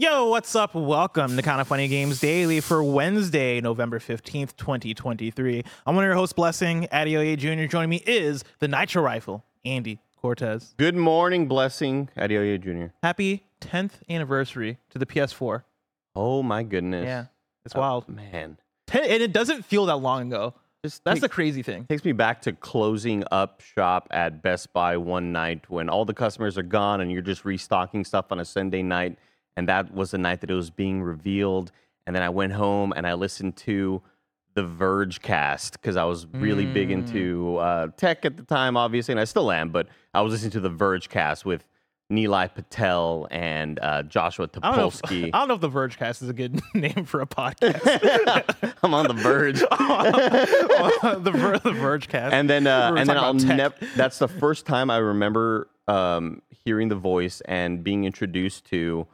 Yo, what's up? Welcome to Kind of Funny Games Daily for Wednesday, November 15th, 2023. I'm one of your hosts, Blessing Adeoye Jr. Joining me is the Nitro Rifle, Andy Cortez. Good morning, blessing, Adeoye Jr. Happy 10th anniversary to the PS4. Oh my goodness. Yeah, it's Oh, wild. man. Ten- and it doesn't feel that long ago. Just That's take- the crazy thing. takes me back to closing up shop at Best Buy one night when all the customers are gone and you're just restocking stuff on a Sunday night. And that was the night that it was being revealed. And then I went home and I listened to the Verge cast because I was really big Mm. into uh, tech at the time, obviously, and I still am. But I was listening to the Verge cast with Nilay Patel and uh, Joshua I don't, know if, Topolsky. I don't know if the Vergecast is a good name for a podcast. I'm on the verge. the, Ver- the Vergecast. and then uh, We and then I'll never. That's the first time I remember um, hearing the voice and being introduced to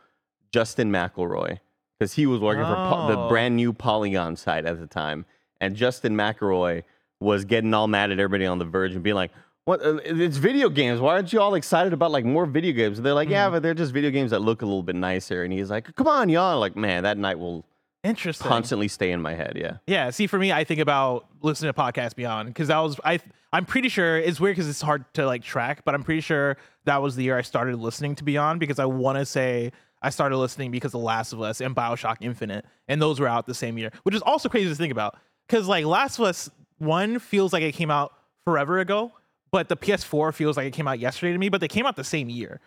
Justin McElroy because he was working for po- the Oh. brand new Polygon site at the time, and Justin McElroy was getting all mad at everybody on the Verge and being like. What? Uh, it's video games. Why aren't you all excited about like more video games? And they're like, Mm-hmm. yeah, but they're just video games that look a little bit nicer. And he's like, come on, y'all. Like, man, that night will Interesting. constantly stay in my head. Yeah. Yeah, see, for me, I think about listening to Podcast Beyond because that was I. I'm pretty sure it's weird because it's hard to like track, but I'm pretty sure that was the year I started listening to Beyond because I want to say I started listening because of Last of Us and Bioshock Infinite, and those were out the same year, which is also crazy to think about because like Last of Us One feels like it came out forever ago, but the PS4 feels like it came out yesterday to me, but they came out the same year.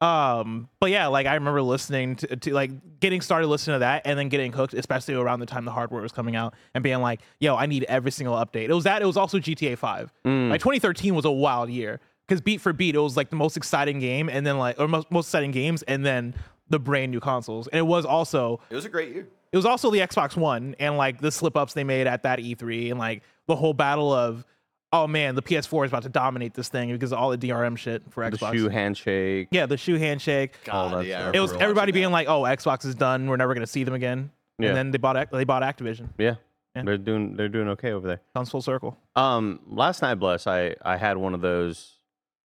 Um, but yeah, like I remember listening to, to like getting started listening to that and then getting hooked, especially around the time the hardware was coming out and being like, yo, I need every single update. It was that, it was also GTA 5. Like 2013 was a wild year because beat for beat, it was like the most exciting game and then like, or most, most exciting games and then the brand new consoles. And it was also, It was a great year. it was also the Xbox One and like the slip ups they made at that E3 and like the whole battle of, oh man, the PS4 is about to dominate this thing because of all the DRM shit for Xbox. The shoe handshake. yeah, the shoe handshake. All God, that yeah, It was everybody being that. like, "Oh, Xbox is done. We're never going to see them again." Yeah. And then they bought they bought Activision. Yeah. Yeah. They're doing they're doing okay over there. Comes full circle. Um last night, bless, I I had one of those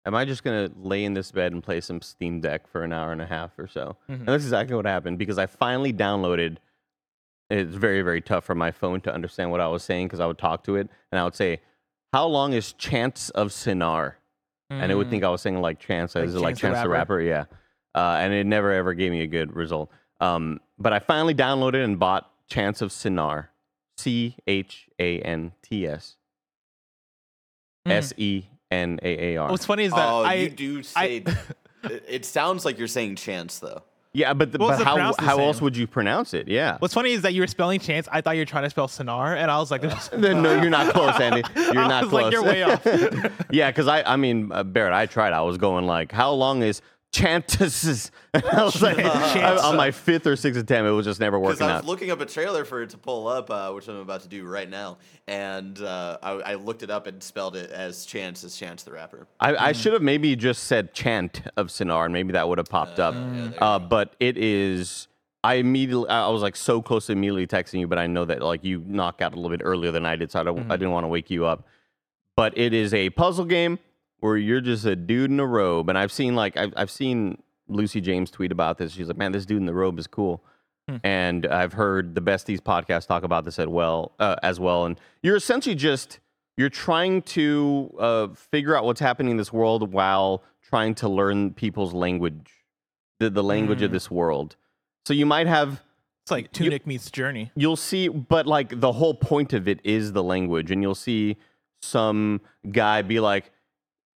am I just gonna lay in this bed and play some Steam Deck for an hour and a half or so? Mhm. And that's exactly what happened because I finally downloaded it's very, very tough for my phone to understand what I was saying because I would talk to it and I would say, How long is Chants of Sennaar? And it would think I was saying like Chance Like as like Chance the Chance the Rapper? Rapper, yeah. Uh, and it never ever gave me a good result. Um, but I finally downloaded and bought Chants of Sennaar, C H A N T S Mm. S E N A A R. What's funny is that oh, I you do say. it, it sounds like you're saying chance though. Yeah, but, the, Well, but how the how else would you pronounce it? Yeah. what's funny is that you were spelling chance. I thought you were trying to spell sonar, and I was like, Then, no, you're not close, Andy. You're I not was close. like, you're way off. yeah, because I, I mean, uh, Barrett, I tried. I was going like, how long is Chantus? I was like, I- on my fifth or sixth attempt, it was just never Because working I was out. looking up a trailer for it to pull up, uh, which I'm about to do right now, and uh, I, I looked it up and spelled it as Chance as Chance the Rapper. I, I should have maybe just said chant of Sennaar, and maybe that would have popped up. yeah, Uh, but it is. I immediately, I was like so close to immediately texting you, but I know that like you knock out a little bit earlier than I did, so I, don't, I didn't want to wake you up. But it is a puzzle game where you're just a dude in a robe, and I've seen like I've, I've seen Lucy James tweet about this. She's like, "Man, this dude in the robe is cool." And I've heard the Besties podcast talk about this as well, uh, as well. And you're essentially just you're trying to uh, figure out what's happening in this world while trying to learn people's language, the, the language of Mm. this world. So you might have it's like Tunic meets Journey. you'll see but like the whole point of it is the language and you'll see some guy be like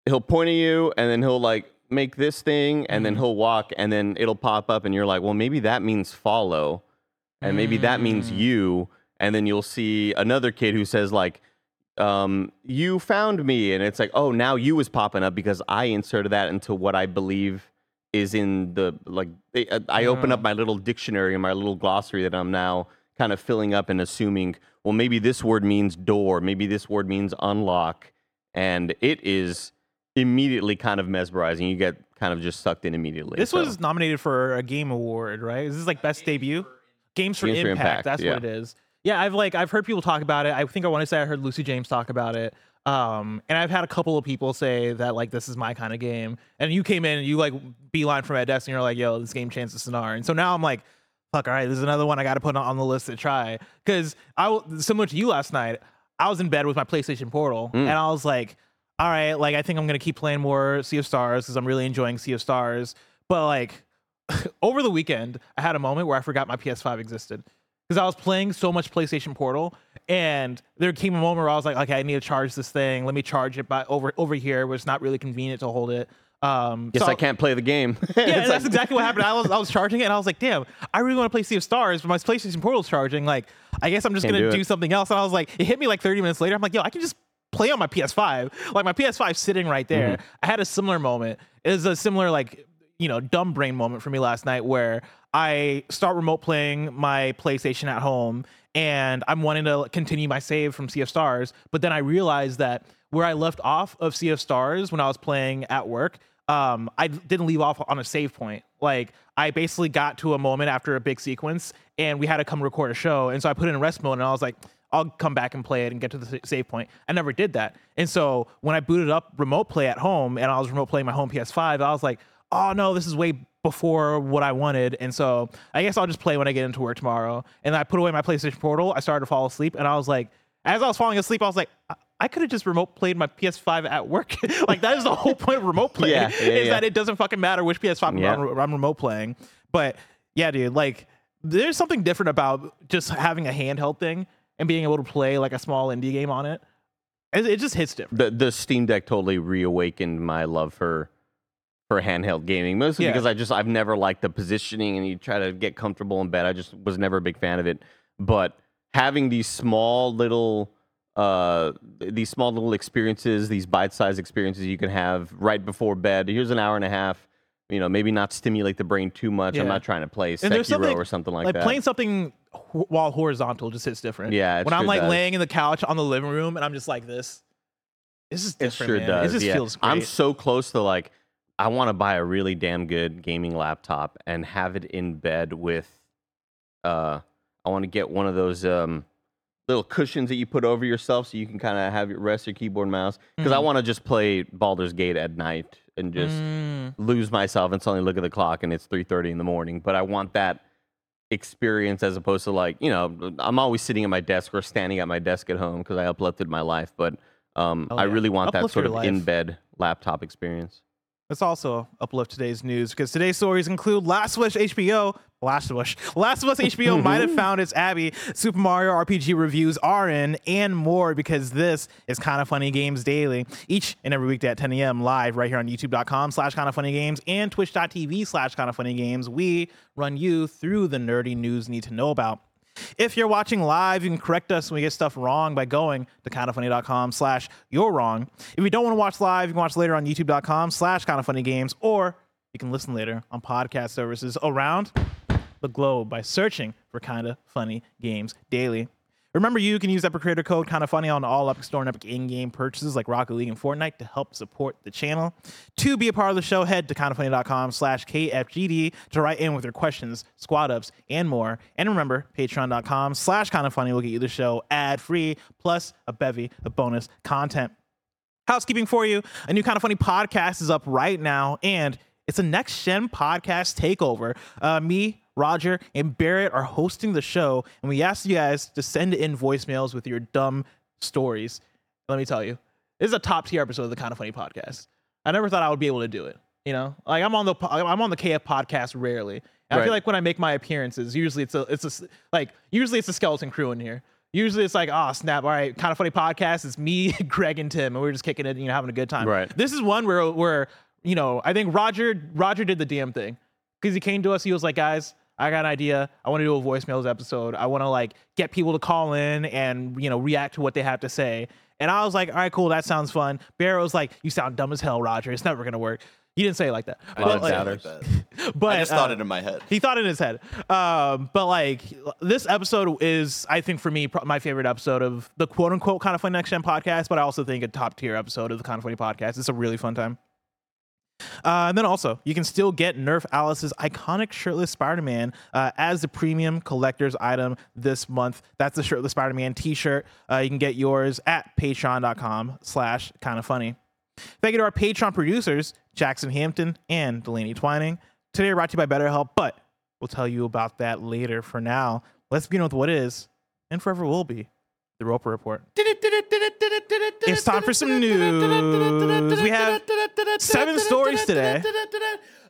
he'll point at you and then he'll like make this thing and then he'll walk and then it'll pop up and you're like well maybe that means follow and maybe that means Mm. you and then you'll see another kid who says like um, you found me, and it's like, oh, now you was popping up because I inserted that into what I believe is in the like. they- uh, I open up my little dictionary and my little glossary that I'm now kind of filling up and assuming. Well, maybe this word means door. Maybe this word means unlock, and it is immediately kind of mesmerizing. You get kind of just sucked in immediately. This so. was nominated for a game award, right? Is this like best debut? Games for Games for Impact. Impact, That's yeah. what it is. Yeah, I've like I've heard people talk about it. I think I want to say I heard Lucy James talk about it. Um, and I've had a couple of people say that like this is my kind of game. And you came in and you like beeline from at desk and you're like, yo, this game chances Sonar. And so now I'm like, fuck, all right, this is another one I got to put on the list to try. Because I similar to you last night, I was in bed with my PlayStation Portal and I was like, all right, like I think I'm gonna keep playing more Sea of Stars because I'm really enjoying Sea of Stars. But like over the weekend, I had a moment where I forgot my PS5 existed because I was playing so much PlayStation Portal, and there came a moment where I was like, okay, I need to charge this thing. Let me charge it by over over here, where it's not really convenient to hold it. Um, Guess so- I can't play the game. yeah, that's exactly what happened. I was I was charging it, and I was like, "Damn, I really want to play Sea of Stars, but my PlayStation Portal's charging. Like, I guess I'm just Can't gonna do do, something else." And I was like, it hit me like 30 minutes later. I'm like, "Yo, I can just play on my PS5. Like my PS5 sitting right there." Mm-hmm. I had a similar moment. It was a similar like you know dumb brain moment for me last night where I start remote playing my PlayStation at home and I'm wanting to continue my save from Sea of Stars, but then I realized that where I left off of Sea of Stars when I was playing at work, um, I didn't leave off on a save point. Like I basically got to a moment after a big sequence and we had to come record a show, and so I put it in rest mode and I was like. I'll come back and play it and get to the save point. I never did that. And so when I booted up remote play at home and I was remote playing my home PS5, I was like, oh no, this is way before what I wanted. And so I guess I'll just play when I get into work tomorrow. And I put away my PlayStation Portal. I started to fall asleep. And I was like, as I was falling asleep, I was like, I, I could have just remote played my PS5 at work. like that is the whole point of remote play Yeah, yeah, is yeah. that it doesn't fucking matter which PS5 Yeah. I'm, I'm remote playing. But yeah, dude, like there's something different about just having a handheld thing and being able to play like a small indie game on it. It, it just hits different. the the Steam Deck totally reawakened my love for for handheld gaming. Mostly Yeah. because I just I've never liked the positioning and you try to get comfortable in bed. I just was never a big fan of it. But having these small little uh these small little experiences, these bite-sized experiences you can have right before bed. Here's an hour and a half. You know, maybe not stimulate the brain too much. I'm not trying to play Sekiro something or something like, like that. playing something while horizontal just hits different. Yeah, it when I'm sure like does. laying in the couch on the living room and I'm just like this. This is It different. sure man. does. It just yeah. feels great. I'm so close to like, I want to buy a really damn good gaming laptop and have it in bed with, uh, I want to get one of those um, little cushions that you put over yourself so you can kind of have your rest your keyboard and mouse. Because I want to just play Baldur's Gate at night and just Mm. lose myself and suddenly look at the clock and it's 3:30 in the morning. But I want that experience as opposed to like you know I'm always sitting at my desk or standing at my desk at home because I uplifted my life. But um, Hell I yeah. really want that sort of life. in bed laptop experience. Let's also uplift today's news because today's stories include Last wish HBO. Last of Us. Last of Us HBO might have mm-hmm. found its Abby. Super Mario RPG reviews are in, and more because this is Kind of Funny Games Daily. Each and every weekday at 10 a.m. live right here on youtube.com slash kind of funny games and twitch.tv slash kind of funny games. We run you through the nerdy news you need to know about. If you're watching live, you can correct us when we get stuff wrong by going to kindoffunny.com slash you're wrong. If you don't want to watch live, you can watch later on youtube.com slash kindoffunnygames, or you can listen later on podcast services around the globe by searching for Kinda Funny Games Daily. Remember, you can use Epic Creator Code Kinda Funny on all Epic Store and Epic in-game purchases like Rocket League and Fortnite to help support the channel. To be a part of the show, head to kindafunny.com slash KFGD to write in with your questions, squad ups, and more. And remember, patreon.com slash kindafunny will get you the show ad-free, plus a bevy of bonus content. Housekeeping for you. A new kind of funny podcast is up right now, and it's a next gen podcast takeover. Uh, me, Roger, and Barrett are hosting the show, and we asked you guys to send in voicemails with your dumb stories. Let me tell you, this is a top tier episode of the Kind of Funny podcast. I never thought I would be able to do it. You know, like I'm on the I'm on the KF podcast rarely. And I feel like when I make my appearances, usually it's a it's a like usually it's a skeleton crew in here. Usually it's like, oh snap! All right, kind of funny podcast. It's me, Greg, and Tim, and we're just kicking it, you know, having a good time. Right. This is one where where you know I think Roger Roger did the damn thing because he came to us. He was like, guys, I got an idea. I want to do a voicemails episode. I want to like get people to call in and you know react to what they have to say. And I was like, all right, cool, that sounds fun. Barrett's like, you sound dumb as hell, Roger. It's never gonna work. He didn't say it like that. I lot But, of didn't say it like, like that. but I just thought uh, it in my head. he thought it in his head. Um, but like this episode is, I think for me, pro- my favorite episode of the quote unquote kind of funny next gen podcast. But I also think a top tier episode of the kind of funny podcast. It's a really fun time. Uh, and then also, you can still get Nerf Alice's iconic shirtless Spider Man uh, as the premium collector's item this month. That's the shirtless Spider Man t shirt. Uh, you can get yours at patreon.com slash kind of funny. Thank you to our Patreon producers, Jackson Hampton and Delaney Twining. Today, brought to you by BetterHelp, but we'll tell you about that later. For now, let's begin with what is and forever will be the Roper Report. It's time for some news. We have seven stories today.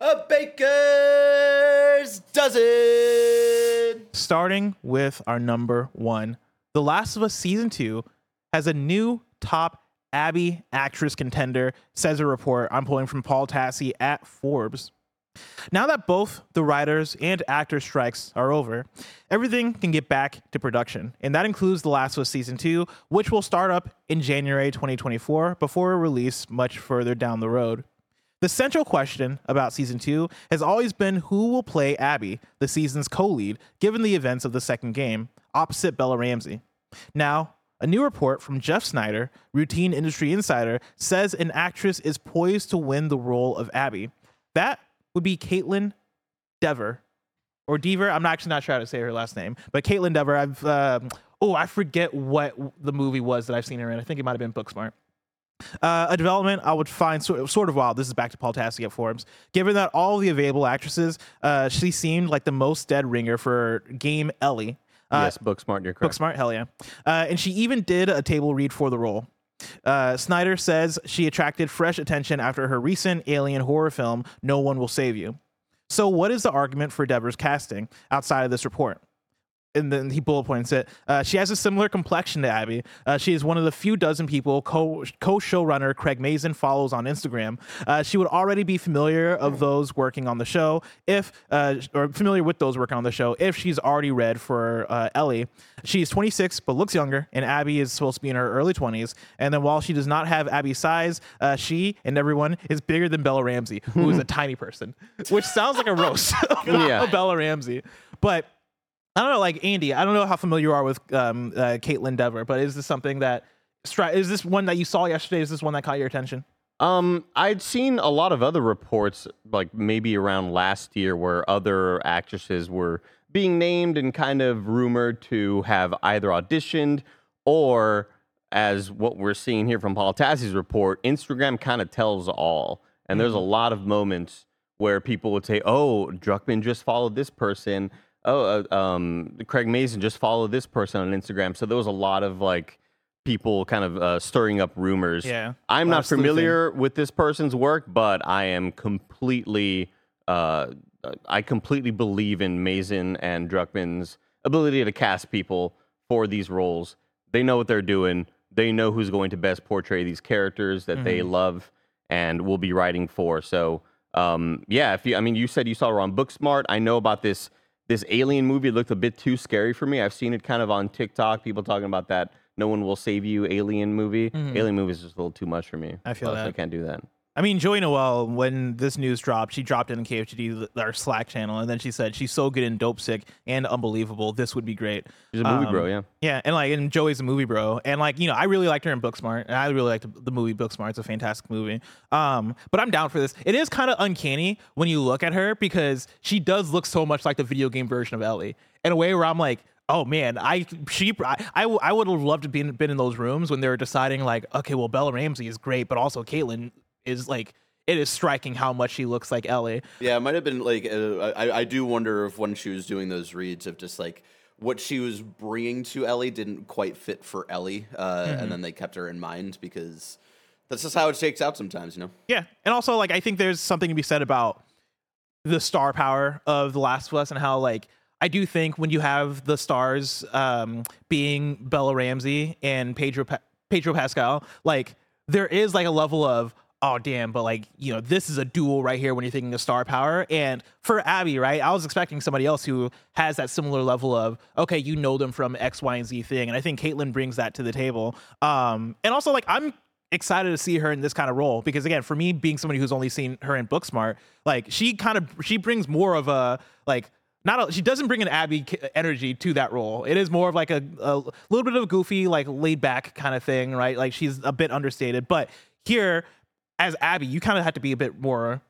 A baker's dozen. Starting with our number one The Last of Us Season 2 has a new top Abby actress contender, says a report I'm pulling from Paul Tassi at Forbes. Now that both the writers and actor strikes are over, everything can get back to production. And that includes The Last of Us Season 2, which will start up in January 2024 before a release much further down the road. The central question about season two has always been who will play Abby, the season's co lead, given the events of the second game, opposite Bella Ramsey. Now, a new report from Jeff Sneider, routine industry insider, says an actress is poised to win the role of Abby. That would be Kaitlyn Dever. Or Dever, I'm actually not sure how to say her last name, but Kaitlyn Dever. I've um, oh, I forget what the movie was that I've seen her in. I think it might have been Booksmart. Uh, a development I would find sort, sort of wild. This is back to Paul Tassi at Forbes. Given that all the available actresses, uh, she seemed like the most dead ringer for Game Ellie. Uh, yes, book smart. You're correct. Booksmart, hell yeah. Uh, and she even did a table read for the role. Uh, Sneider says she attracted fresh attention after her recent alien horror film, No One Will Save You. So, what is the argument for Dever's casting outside of this report? And then he bullet points it. Uh, she has a similar complexion to Abby. Uh, she is one of the few dozen people co showrunner Craig Mazin follows on Instagram. Uh, she would already be familiar of those working on the show if uh, or familiar with those working on the show if she's already read for uh, Ellie. She's 26 but looks younger, and Abby is supposed to be in her early 20s. And then while she does not have Abby's size, uh, she and everyone is bigger than Bella Ramsey, who is a tiny person, which sounds like a roast of Yeah. Bella Ramsey, but. I don't know, like Andy. I don't know how familiar you are with um, uh, Kaitlyn Dever, but is this something that is this one that you saw yesterday? Is this one that caught your attention? Um, I'd seen a lot of other reports, like maybe around last year, where other actresses were being named and kind of rumored to have either auditioned or, as what we're seeing here from Paul Tassi's report, Instagram kind of tells all. And there's a lot of moments where people would say, "Oh, Druckmann just followed this person. Oh, uh, um, Craig Mazin just followed this person on Instagram." So there was a lot of like people kind of uh, stirring up rumors. Yeah, I'm not of sleuthing. familiar with this person's work, but I am completely, uh, I completely believe in Mazin and Druckmann's ability to cast people for these roles. They know what they're doing. They know who's going to best portray these characters that they love and will be writing for. So, um, yeah, if you, I mean, you said you saw her on Booksmart. I know about this this alien movie. Looked a bit too scary for me. I've seen it kind of on TikTok. People talking about that. No one will save you. Alien movie. Mm-hmm. Alien movie is just a little too much for me. I feel so that. I can't do that. I mean, Joey Noel, when this news dropped, she dropped it in KFGD, our Slack channel, and then she said she's so good in Dope Sick and Unbelievable. This would be great. She's a movie Um, bro. Yeah. Yeah, and like, and Joey's a movie bro, and like, you know, I really liked her in Booksmart, and I really liked the movie Booksmart. It's a fantastic movie. Um, but I'm down for this. It is kind of uncanny when you look at her because she does look so much like the video game version of Ellie in a way where I'm like. Oh man, I she I, I, I would have loved to be been in those rooms when they were deciding like, okay, well Bella Ramsey is great, but also Kaitlyn is like, it is striking how much she looks like Ellie. Yeah, it might have been like uh, I, I do wonder if when she was doing those reads of just like what she was bringing to Ellie didn't quite fit for Ellie, uh, Mm-hmm. and then they kept her in mind because that's just how it shakes out sometimes, you know. Yeah, and also like I think there's something to be said about the star power of The Last of Us and how like I do think when you have the stars um, being Bella Ramsey and Pedro pa- Pedro Pascal, like there is like a level of oh damn, but like you know this is a duel right here when you're thinking of star power. And for Abby, right, I was expecting somebody else who has that similar level of okay, you know them from X, Y, and Z thing, and I think Kaitlyn brings that to the table. Um, and also like I'm excited to see her in this kind of role because again for me being somebody who's only seen her in booksmart like she kind of she brings more of a like not a, she doesn't bring an abby energy to that role it is more of like a, a little bit of goofy like laid back kind of thing right like she's a bit understated but here as abby you kind of had to be a bit more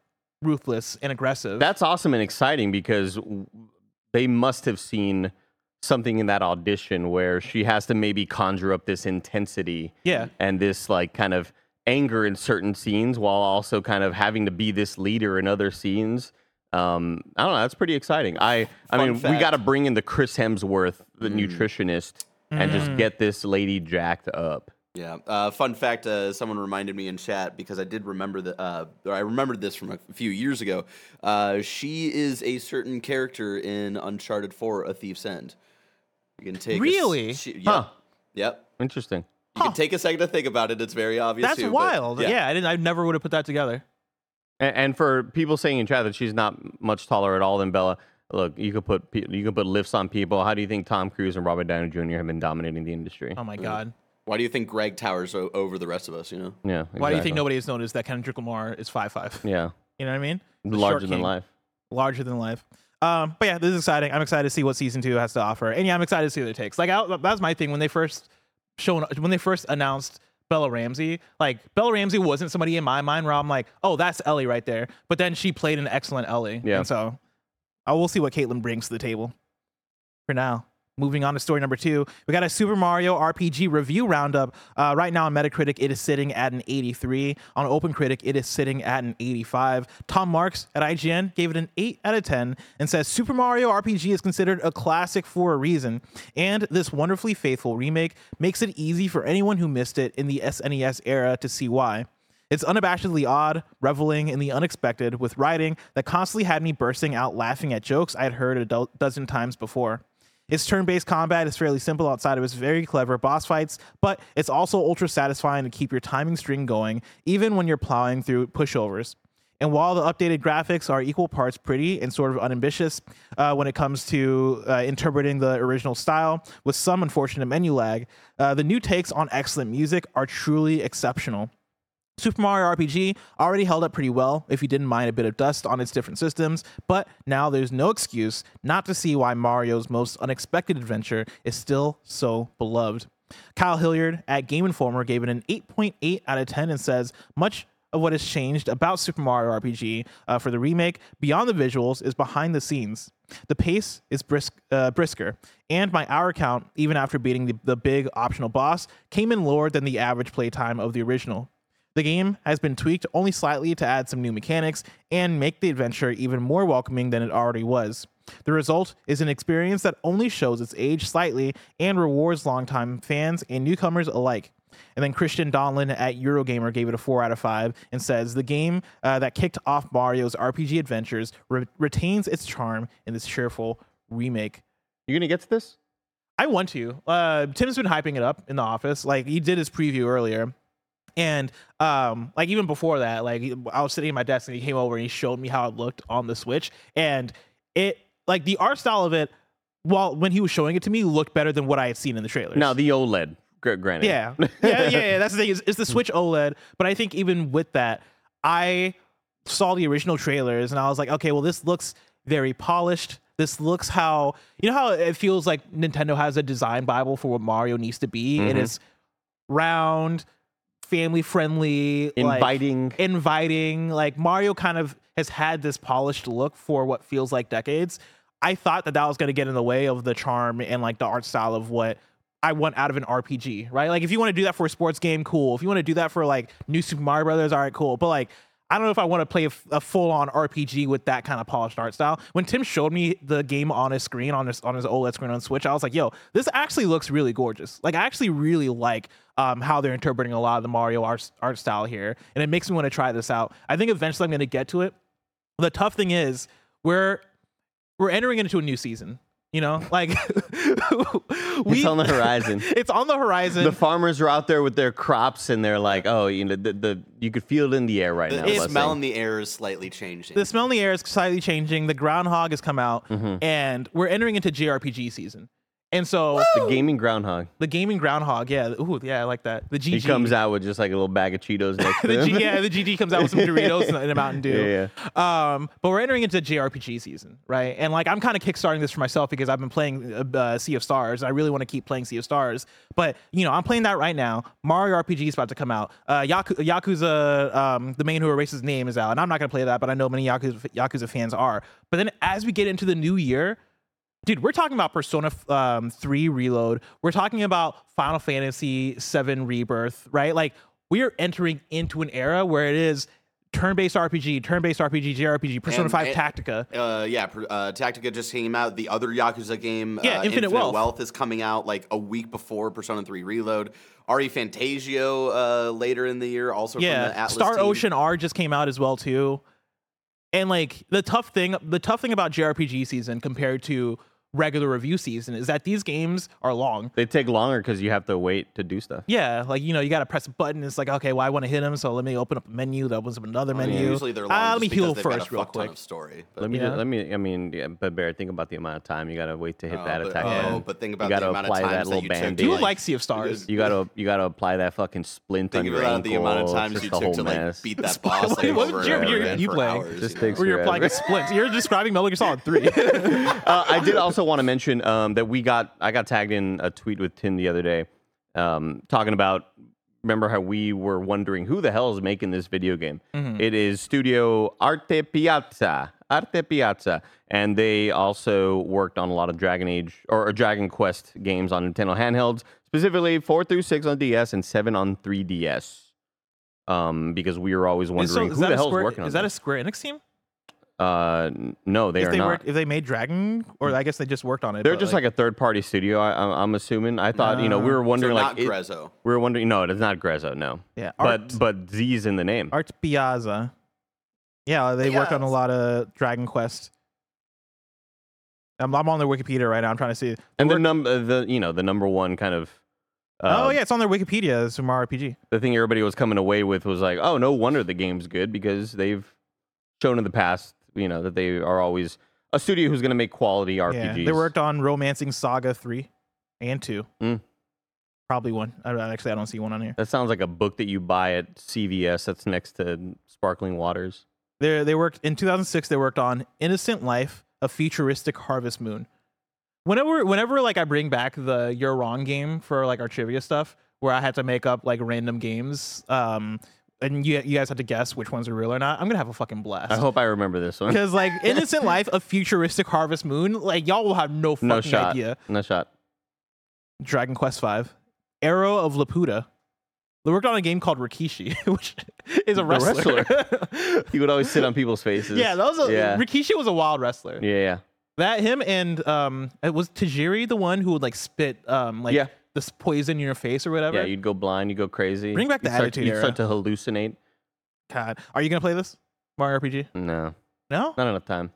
ruthless and aggressive That's awesome and exciting because they must have seen something in that audition where she has to maybe conjure up this intensity Yeah. and this like kind of anger in certain scenes while also kind of having to be this leader in other scenes. Um, I don't know. That's pretty exciting. I, I Fun mean, we got to bring in the Chris Hemsworth, the Mm. nutritionist, and just get this lady jacked up. Yeah. Uh, fun fact: uh, someone reminded me in chat because I did remember that. Uh, I remembered this from a few years ago. Uh, she is a certain character in Uncharted Four: A Thief's End. You can take a s- Really? she, yep. Huh. Yep. Interesting. You can take a second to think about it. It's very obvious. that's too, but wild yeah. i didn't i never would have put that together And, and for people saying in chat that she's not much taller at all than Bella, look, you could put you could put lifts on people. How do you think Tom Cruise and Robert Downey Jr. have been dominating the industry? oh my god Why do you think Greg towers o- over the rest of us? You know. yeah. why do you think nobody has noticed that kendrick lamar is five five Yeah, you know what i mean The larger than king. life. larger than life. Um, but yeah, this is exciting. I'm excited to see what season two has to offer, and yeah, I'm excited to see what it takes. Like I, that was my thing when they first shown when they first announced Bella Ramsey. Like Bella Ramsey wasn't somebody in my mind where I'm like, oh, that's Ellie right there. But then she played an excellent Ellie, Yeah. and so I will see what Kaitlyn brings to the table. For now. Moving on to story number two, we got a Super Mario RPG review roundup. Uh, right now on Metacritic, it is sitting at an 83. On OpenCritic, it is sitting at an 85. Tom Marks at IGN gave it an 8 out of 10 and says Super Mario RPG is considered a classic for a reason, and this wonderfully faithful remake makes it easy for anyone who missed it in the SNES era to see why. It's unabashedly odd, reveling in the unexpected, with writing that constantly had me bursting out laughing at jokes I'd heard a do- dozen times before. Its turn based combat is fairly simple outside of its very clever boss fights, but it's also ultra satisfying to keep your timing string going, even when you're plowing through pushovers. And while the updated graphics are equal parts pretty and sort of unambitious uh, when it comes to uh, interpreting the original style, with some unfortunate menu lag, uh, the new takes on excellent music are truly exceptional. Super Mario RPG already held up pretty well if you didn't mind a bit of dust on its different systems, but now there's no excuse not to see why Mario's most unexpected adventure is still so beloved. Kyle Hilliard at Game Informer gave it an 8.8 out of 10 and says, much of what has changed about Super Mario RPG uh, for the remake, beyond the visuals, is behind the scenes. The pace is brisk, uh, brisker, and my hour count, even after beating the, the big optional boss, came in lower than the average playtime of the original. The game has been tweaked only slightly to add some new mechanics and make the adventure even more welcoming than it already was. The result is an experience that only shows its age slightly and rewards longtime fans and newcomers alike. And then Christian Donlan at Eurogamer gave it a 4 out of 5 and says the game uh, that kicked off Mario's RPG adventures re- retains its charm in this cheerful remake. You gonna get to this? I want to. Uh, Tim's been hyping it up in the office. Like he did his preview earlier, and um, like even before that, like I was sitting at my desk and he came over and he showed me how it looked on the Switch, and it like the art style of it. While when he was showing it to me, looked better than what I had seen in the trailers. Now the OLED, gr- granted. Yeah. yeah, yeah, yeah. That's the thing. It's, it's the Switch OLED, but I think even with that, I saw the original trailers and I was like, okay, well, this looks very polished. This looks how you know how it feels like Nintendo has a design bible for what Mario needs to be. It Mhm. is round, family friendly, Inviting. inviting. Like Mario kind of has had this polished look for what feels like decades. I thought that that was going to get in the way of the charm and like the art style of what I want out of an RPG, right? Like if you want to do that for a sports game, cool. If you want to do that for like new Super Mario Brothers, all right, cool. But like I don't know if I want to play a full-on RPG with that kind of polished art style. When Tim showed me the game on his screen, on his on his OLED screen on Switch, I was like, "Yo, this actually looks really gorgeous." Like, I actually really like um, how they're interpreting a lot of the Mario art art style here, and it makes me want to try this out. I think eventually I'm going to get to it. The tough thing is we're we're entering into a new season. You know, like we, it's on the horizon. It's on the horizon. the farmers are out there with their crops, and they're like, "Oh, you know, the, the you could feel it in the air right The, now." the smell say. in the air is slightly changing. the smell in the air is slightly changing. The groundhog has come out, Mm-hmm. and we're entering into JRPG season. And so the gaming groundhog. the gaming groundhog, yeah, ooh, yeah, I like that. The GG He comes out with just like a little bag of Cheetos next to him. G, yeah, the GG comes out with some Doritos and a Mountain Dew. Yeah, Um, but we're entering into JRPG season, right? And like I'm kind of kickstarting this for myself because I've been playing uh, uh, Sea of Stars. And I really want to keep playing Sea of Stars. But you know, I'm playing that right now. Mario RPG is about to come out. Uh, Yaku- Yakuza, um, the Man Who Erased His Name is out, and I'm not gonna play that, but I know many Yakuza, Yakuza fans are. But then as we get into the new year. Dude, we're talking about Persona um, 3 Reload. We're talking about Final Fantasy 7 Rebirth, right? Like, we are entering into an era where it is turn-based RPG, turn-based RPG, JRPG, Persona And- 5 and- Tactica. Uh, yeah, uh, Tactica just came out. The other Yakuza game, Yeah, uh, Infinite Wealth. is coming out like a week before Persona 3 Reload. ReFantazio uh, later in the year, also from the Yeah, Star team. Ocean R just came out as well too. And like the tough thing, the tough thing about JRPG season compared to regular review season is that these games are long. they take longer because you have to wait to do stuff. Yeah, like you know, you gotta press a button. It's like, okay, well, I want to hit him, so let me open up a menu. That opens up another I mean, menu. usually they're long Ah, just let me because heal they've got first, real quick. story. But, Let me, Yeah. just, let me. I mean, yeah, but Bear, think about the amount of time you gotta wait to hit Oh, that but- attack. oh, button. but think about You about gotta the amount of apply that times that little you took band-aid. Do you like- like Sea of Stars? You gotta, you gotta apply that fucking splint on Think your about ankle. the amount of times just you a took whole to like mess. beat that Split- boss like, what- over you're- you're- again you for playing. hours. Just you know? takes Or you're applying a splint. You're describing Metal Gear Solid 3. uh, I did also want to mention um, that we got I got tagged in a tweet with Tim the other day, um, talking about. Remember how we were wondering who the hell is making this video game? It is Studio Arte Piazza, Arte Piazza, and they also worked on a lot of Dragon Age or, or Dragon Quest games on Nintendo handhelds, specifically four through six on DS and seven on 3DS. Um, because we were always wondering is who that the a hell's Square- working on Is that a this. Square Enix team? Uh, no, they if are they not. work, if they made Dragon, or I guess they just worked on it. They're just like, a third party studio. I, I'm, I'm assuming. I thought you know we Uh, were So wondering not like it- Grezzo. we were wondering. No, it's not Grezzo. No, yeah, but Art, but Z's in the name. Art Piazza. Yeah, they work on a lot of Dragon Quest. I'm, I'm on their Wikipedia right now. I'm trying to see. and the work- num uh, the you know the number one kind of. Uh, oh yeah, it's on their Wikipedia. It's Mario RPG. The thing everybody was coming away with was like, oh, no wonder the game's good because they've shown in the past, you know, that they are always a studio who's going to make quality RPGs. Yeah, they worked on Romancing Saga three and two. Mm. Probably one. I, actually, I don't see one on here. That sounds like a book that you buy at CVS that's next to Sparkling Waters. They they worked in 2006. They worked on Innocent Life, a futuristic Harvest Moon. Whenever whenever like I bring back the You're Wrong game for like our trivia stuff, where I had to make up like random games, um, and you you guys had to guess which ones are real or not. I'm gonna have a fucking blast. I hope I remember this one. Because like Innocent Life, a futuristic Harvest Moon, like y'all will have no fucking No shot. idea. No shot. Dragon Quest Five, Arrow of Laputa. They worked on a game called Rikishi, which is a The wrestler. He would always sit on people's faces. yeah, that was a yeah. Rikishi was a wild wrestler. yeah, yeah. That him and um, it was Tajiri the one who would like spit um like Yeah. This poison in your face or whatever. Yeah, you'd go blind, you'd go crazy. Bring back the you'd start, Attitude You'd Era. start to hallucinate. God, are you gonna play this Mario RPG? No, No, not enough time.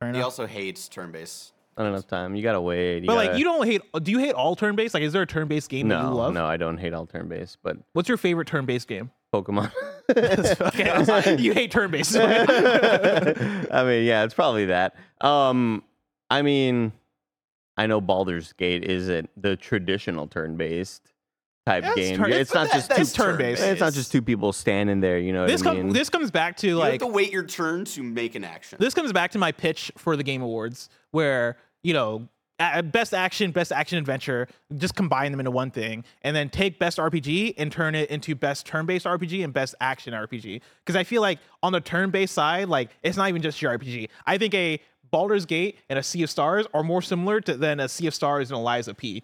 Fair He enough. also hates turn based. Not enough time. You gotta wait. You but like gotta- you don't hate. Do you hate all turn based? Like, is there a turn based game that you No, love? no, I don't hate all turn based, but What's your favorite turn based game? Pokemon. okay, I was like, you hate turn based. I mean, yeah, it's probably that. Um, I mean, I know Baldur's Gate isn't the traditional turn-based type That's game. turn- it's- it's, not that- just two, turn-based. It's not just two people standing there. You know this what I mean? this comes back to You like have to wait your turn to make an action. this comes back to my pitch for the game awards where you know best action best action adventure just combine them into one thing and then take best rpg and turn it into best turn-based rpg and best action rpg because i feel like on the turn-based side like it's not even just your rpg i think a Baldur's Gate and a Sea of Stars are more similar to than a Sea of Stars and Lies of P.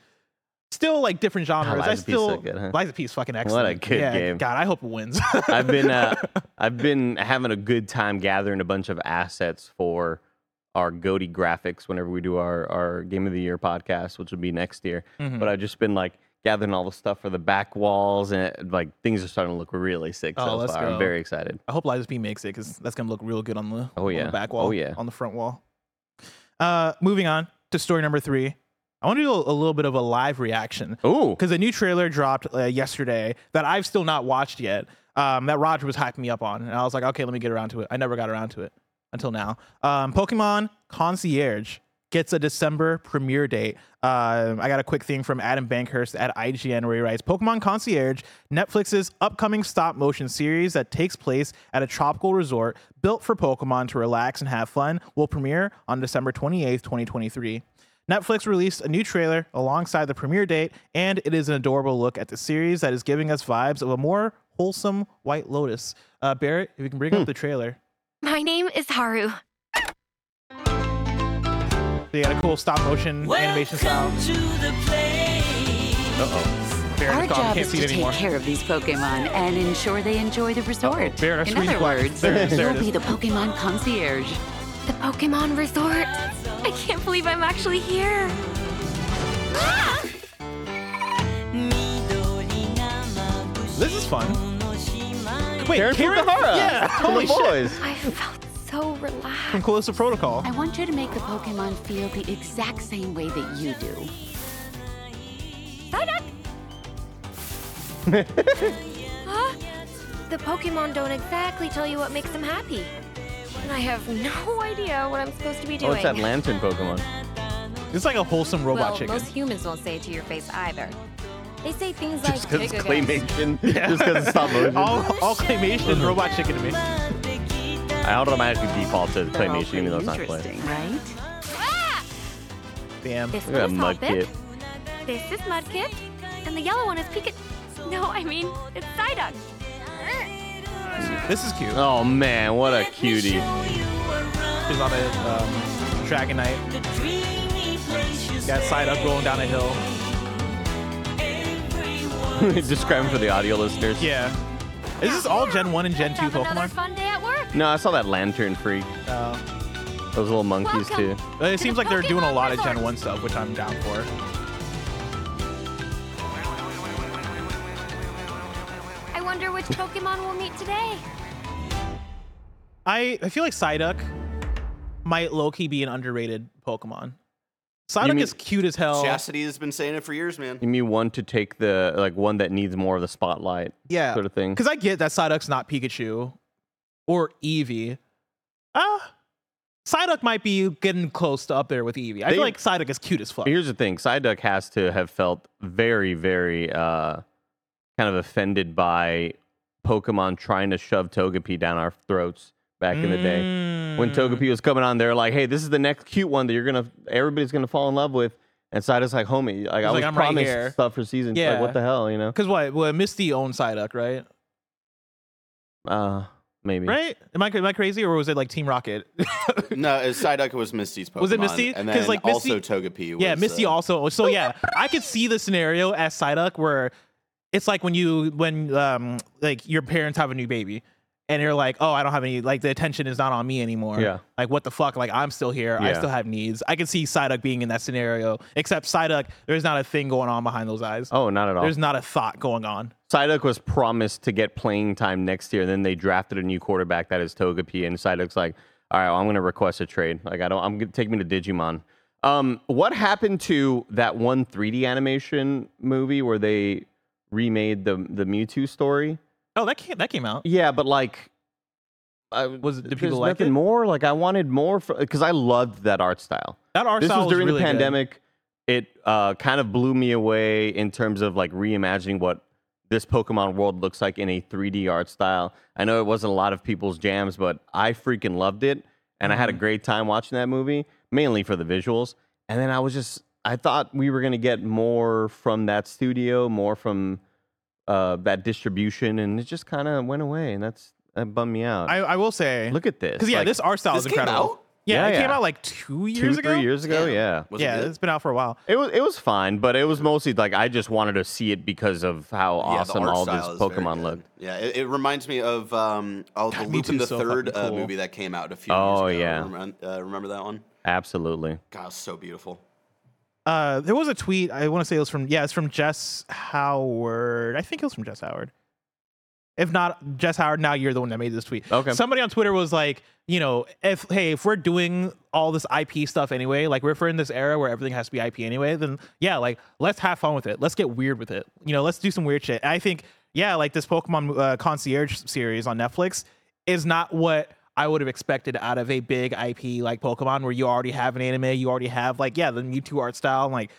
Still like different genres. I Lies of P's still so good, huh? Lies of P is fucking excellent. What a good yeah, game. God, I hope it wins. I've been uh, I've been having a good time gathering a bunch of assets for our Goaty graphics whenever we do our, our Game of the Year podcast, which will be next year. Mhm. But I've just been like gathering all the stuff for the back walls and like things are starting to look really sick Oh, so let's far. go. I'm very excited. I hope Lies of P makes it because that's gonna look real good on the Oh, on yeah. the back wall Oh, yeah. on the front wall. Uh, moving on, to story number three. I want to do a, a little bit of a live reaction Ooh. because a new trailer dropped uh, yesterday that I've still not watched yet. Um, that Roger was hyping me up on, and I was like, okay, let me get around to it. I never got around to it until now. Um, Pokemon Concierge gets a December premiere date. Um, I got a quick thing from Adam Bankhurst at IGN where he writes Pokemon Concierge, Netflix's upcoming stop motion series that takes place at a tropical resort built for Pokemon to relax and have fun, will premiere on December 28th, 2023. Netflix released a new trailer alongside the premiere date, and it is an adorable look at the series that is giving us vibes of a more wholesome White Lotus. Uh, Barrett, if you can bring up the trailer. My name is Haru. They got a cool stop motion animation style. Uh-oh. Barrett Our is gone, job can't is to take anymore. care of these Pokemon and ensure they enjoy the resort. Barrett, our In screen's other words, there, there you'll be the Pokemon concierge. The Pokemon Resort. I can't believe I'm actually here. Ah! This is fun. Wait, Karen Karen? Fukuhara. Yeah, From holy shit. boys. I felt so relaxed. From Callisto Protocol. I want you to make the Pokemon feel the exact same way that you do. Psyduck! huh? The Pokemon don't exactly tell you what makes them happy. And I have no idea what I'm supposed to be Oh, doing. it's that lantern Pokemon. It's like a wholesome robot well, chicken. most humans won't say it to your face either. They say things like Just because it's "Take a guess." claymation. Just because it's stop motion. all, all claymation is robot chicken to me. I automatically default to They're all claymation even though it's not interesting, clay. right? Ah! Damn. This Look at one that is mud kit. This is Mudkip. And the yellow one is Pikachu. No, I mean, it's Psyduck. This is cute. Oh man, what a cutie. She's on a um, Dragonite. Got Psyduck rolling down a hill. Describe him for the audio listeners. Yeah. Is this all Gen 1 and Gen 2 Pokemon? fun day at work. No, I saw that lantern freak. Uh, Those little monkeys Welcome. too. but it seems like they're doing a lot of Gen 1 stuff, which I'm down for. I wonder which Pokemon we'll meet today. I, I feel like Psyduck might low-key be an underrated Pokemon. Psyduck mean- is cute as hell. Chastity has been saying it for years, man. You mean one to take the like one that needs more of the spotlight, Yeah. sort of thing. Because I get that Psyduck's not Pikachu or Eevee. Ah, Psyduck might be getting close to up there with Eevee. I They- feel like Psyduck is cute as fuck. Here's the thing: Psyduck has to have felt very, very uh, kind of offended by Pokemon trying to shove Togepi down our throats back in the day. When Mm. Togepi was coming on, they're like, "Hey, this is the next cute one that you're gonna, everybody's gonna fall in love with." And Psyduck's like, "Homie, like I like, was "I'm right promised here." stuff for season. Yeah. Like, what the hell, you know? Because what? Well, Misty owned Psyduck, right? Uh, maybe. Right? Am I am I crazy or was it like Team Rocket? No, uh, Psyduck was Misty's Pokemon. Was it Misty? And 'Cause, then like, Misty- also Togepi was. yeah, Misty uh, also. So yeah, I could see the scenario as Psyduck where it's like when you when um like your parents have a new baby and you're like, oh, I don't have any like the attention is not on me anymore. Yeah. Like what the fuck? Like I'm still here. Yeah. I still have needs. I can see Psyduck being in that scenario. Except Psyduck, there's not a thing going on behind those eyes. Oh, not at all. There's not a thought going on. Psyduck was promised to get playing time next year, and then they drafted a new quarterback that is Togepi, and Psyduck's like, "All right, well, I'm going to request a trade. Like, I don't. I'm going to take me to Digimon." Um, what happened to that one 3D animation movie where they remade the the Mewtwo story? Oh, that came that came out. Yeah, but like, I, Was did people like nothing it? more? Like, I wanted more because I loved that art style That art this style was during really the good. pandemic. It uh, kind of blew me away in terms of like reimagining what this Pokemon world looks like in a 3D art style. I know it wasn't a lot of people's jams, but I freaking loved it, and I had a Mm-hmm. great time watching that movie, mainly for the visuals. And then I was just, I thought we were gonna get more from that studio, more from uh, that distribution, and it just kind of went away, and that's that bummed me out. I, I will say Look at this, because yeah, like, this art style This is came incredible. out? Yeah, Yeah, it came out like two two, years ago. three years ago. Damn. Yeah, Was it yeah, good? it's been out for a while. It was it was fine, but it was mostly like I just wanted to see it because of how Yeah, awesome all this style is very Pokemon good. looked. Yeah, it, it reminds me of um, oh, the God, Lupin the so Third fucking uh, movie that came out a few Oh, years ago. yeah. Remem- uh, remember that one? Absolutely. God, it's so beautiful. Uh, there was a tweet. I want to say it was from yeah, it's from Jess Howard. I think it was from Jess Howard. If not Jess Howard, now you're the one that made this tweet. Okay. Somebody on Twitter was like, you know, if hey, if we're doing all this IP stuff anyway, like we're in this era where everything has to be IP anyway, then yeah, like let's have fun with it. Let's get weird with it. You know, let's do some weird shit. And I think yeah, like this Pokemon uh, Concierge series on Netflix is not what I would have expected out of a big IP like Pokemon, where you already have an anime, you already have like yeah the Mewtwo art style, and, like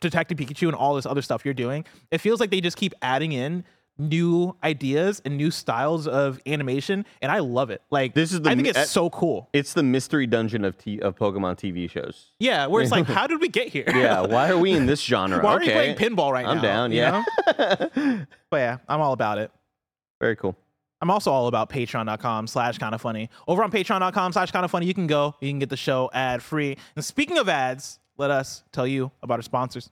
Detective Pikachu and all this other stuff you're doing. It feels like they just keep adding in new ideas and new styles of animation, and I love it. Like This is the I think it's uh, so cool. It's the mystery dungeon of t- of Pokemon TV shows. Yeah, where it's like, how did we get here? Yeah, why are we in this genre? Why are okay. you playing pinball right now. I'm now? down, you yeah. know? but yeah, I'm all about it. Very cool. I'm also all about patreon.com slash kind of funny. Over on patreon.com slash kind of funny, you can go, you can get the show ad free. And speaking of ads, let us tell you about our sponsors.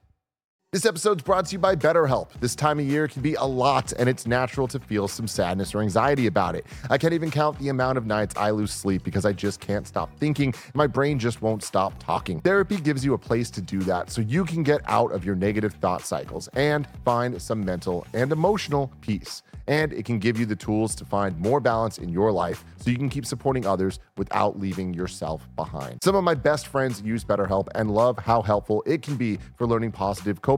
This episode's brought to you by BetterHelp. This time of year can be a lot, and it's natural to feel some sadness or anxiety about it. I can't even count the amount of nights I lose sleep because I just can't stop thinking, my brain just won't stop talking. Therapy gives you a place to do that so you can get out of your negative thought cycles and find some mental and emotional peace. And it can give you the tools to find more balance in your life so you can keep supporting others without leaving yourself behind. Some of my best friends use BetterHelp and love how helpful it can be for learning positive coping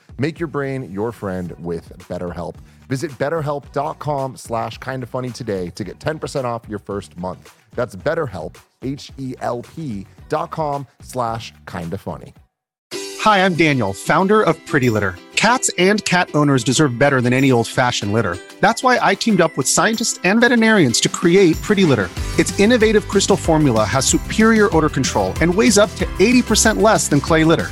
Make your brain your friend with BetterHelp. Visit betterhelp.com slash kinda funny today to get 10% off your first month. That's betterhelp, H-E-L-P dot com slash kinda funny. Hi, I'm Daniel, founder of Pretty Litter. Cats and cat owners deserve better than any old fashioned litter. That's why I teamed up with scientists and veterinarians to create Pretty Litter. Its innovative crystal formula has superior odor control and weighs up to 80% less than clay litter.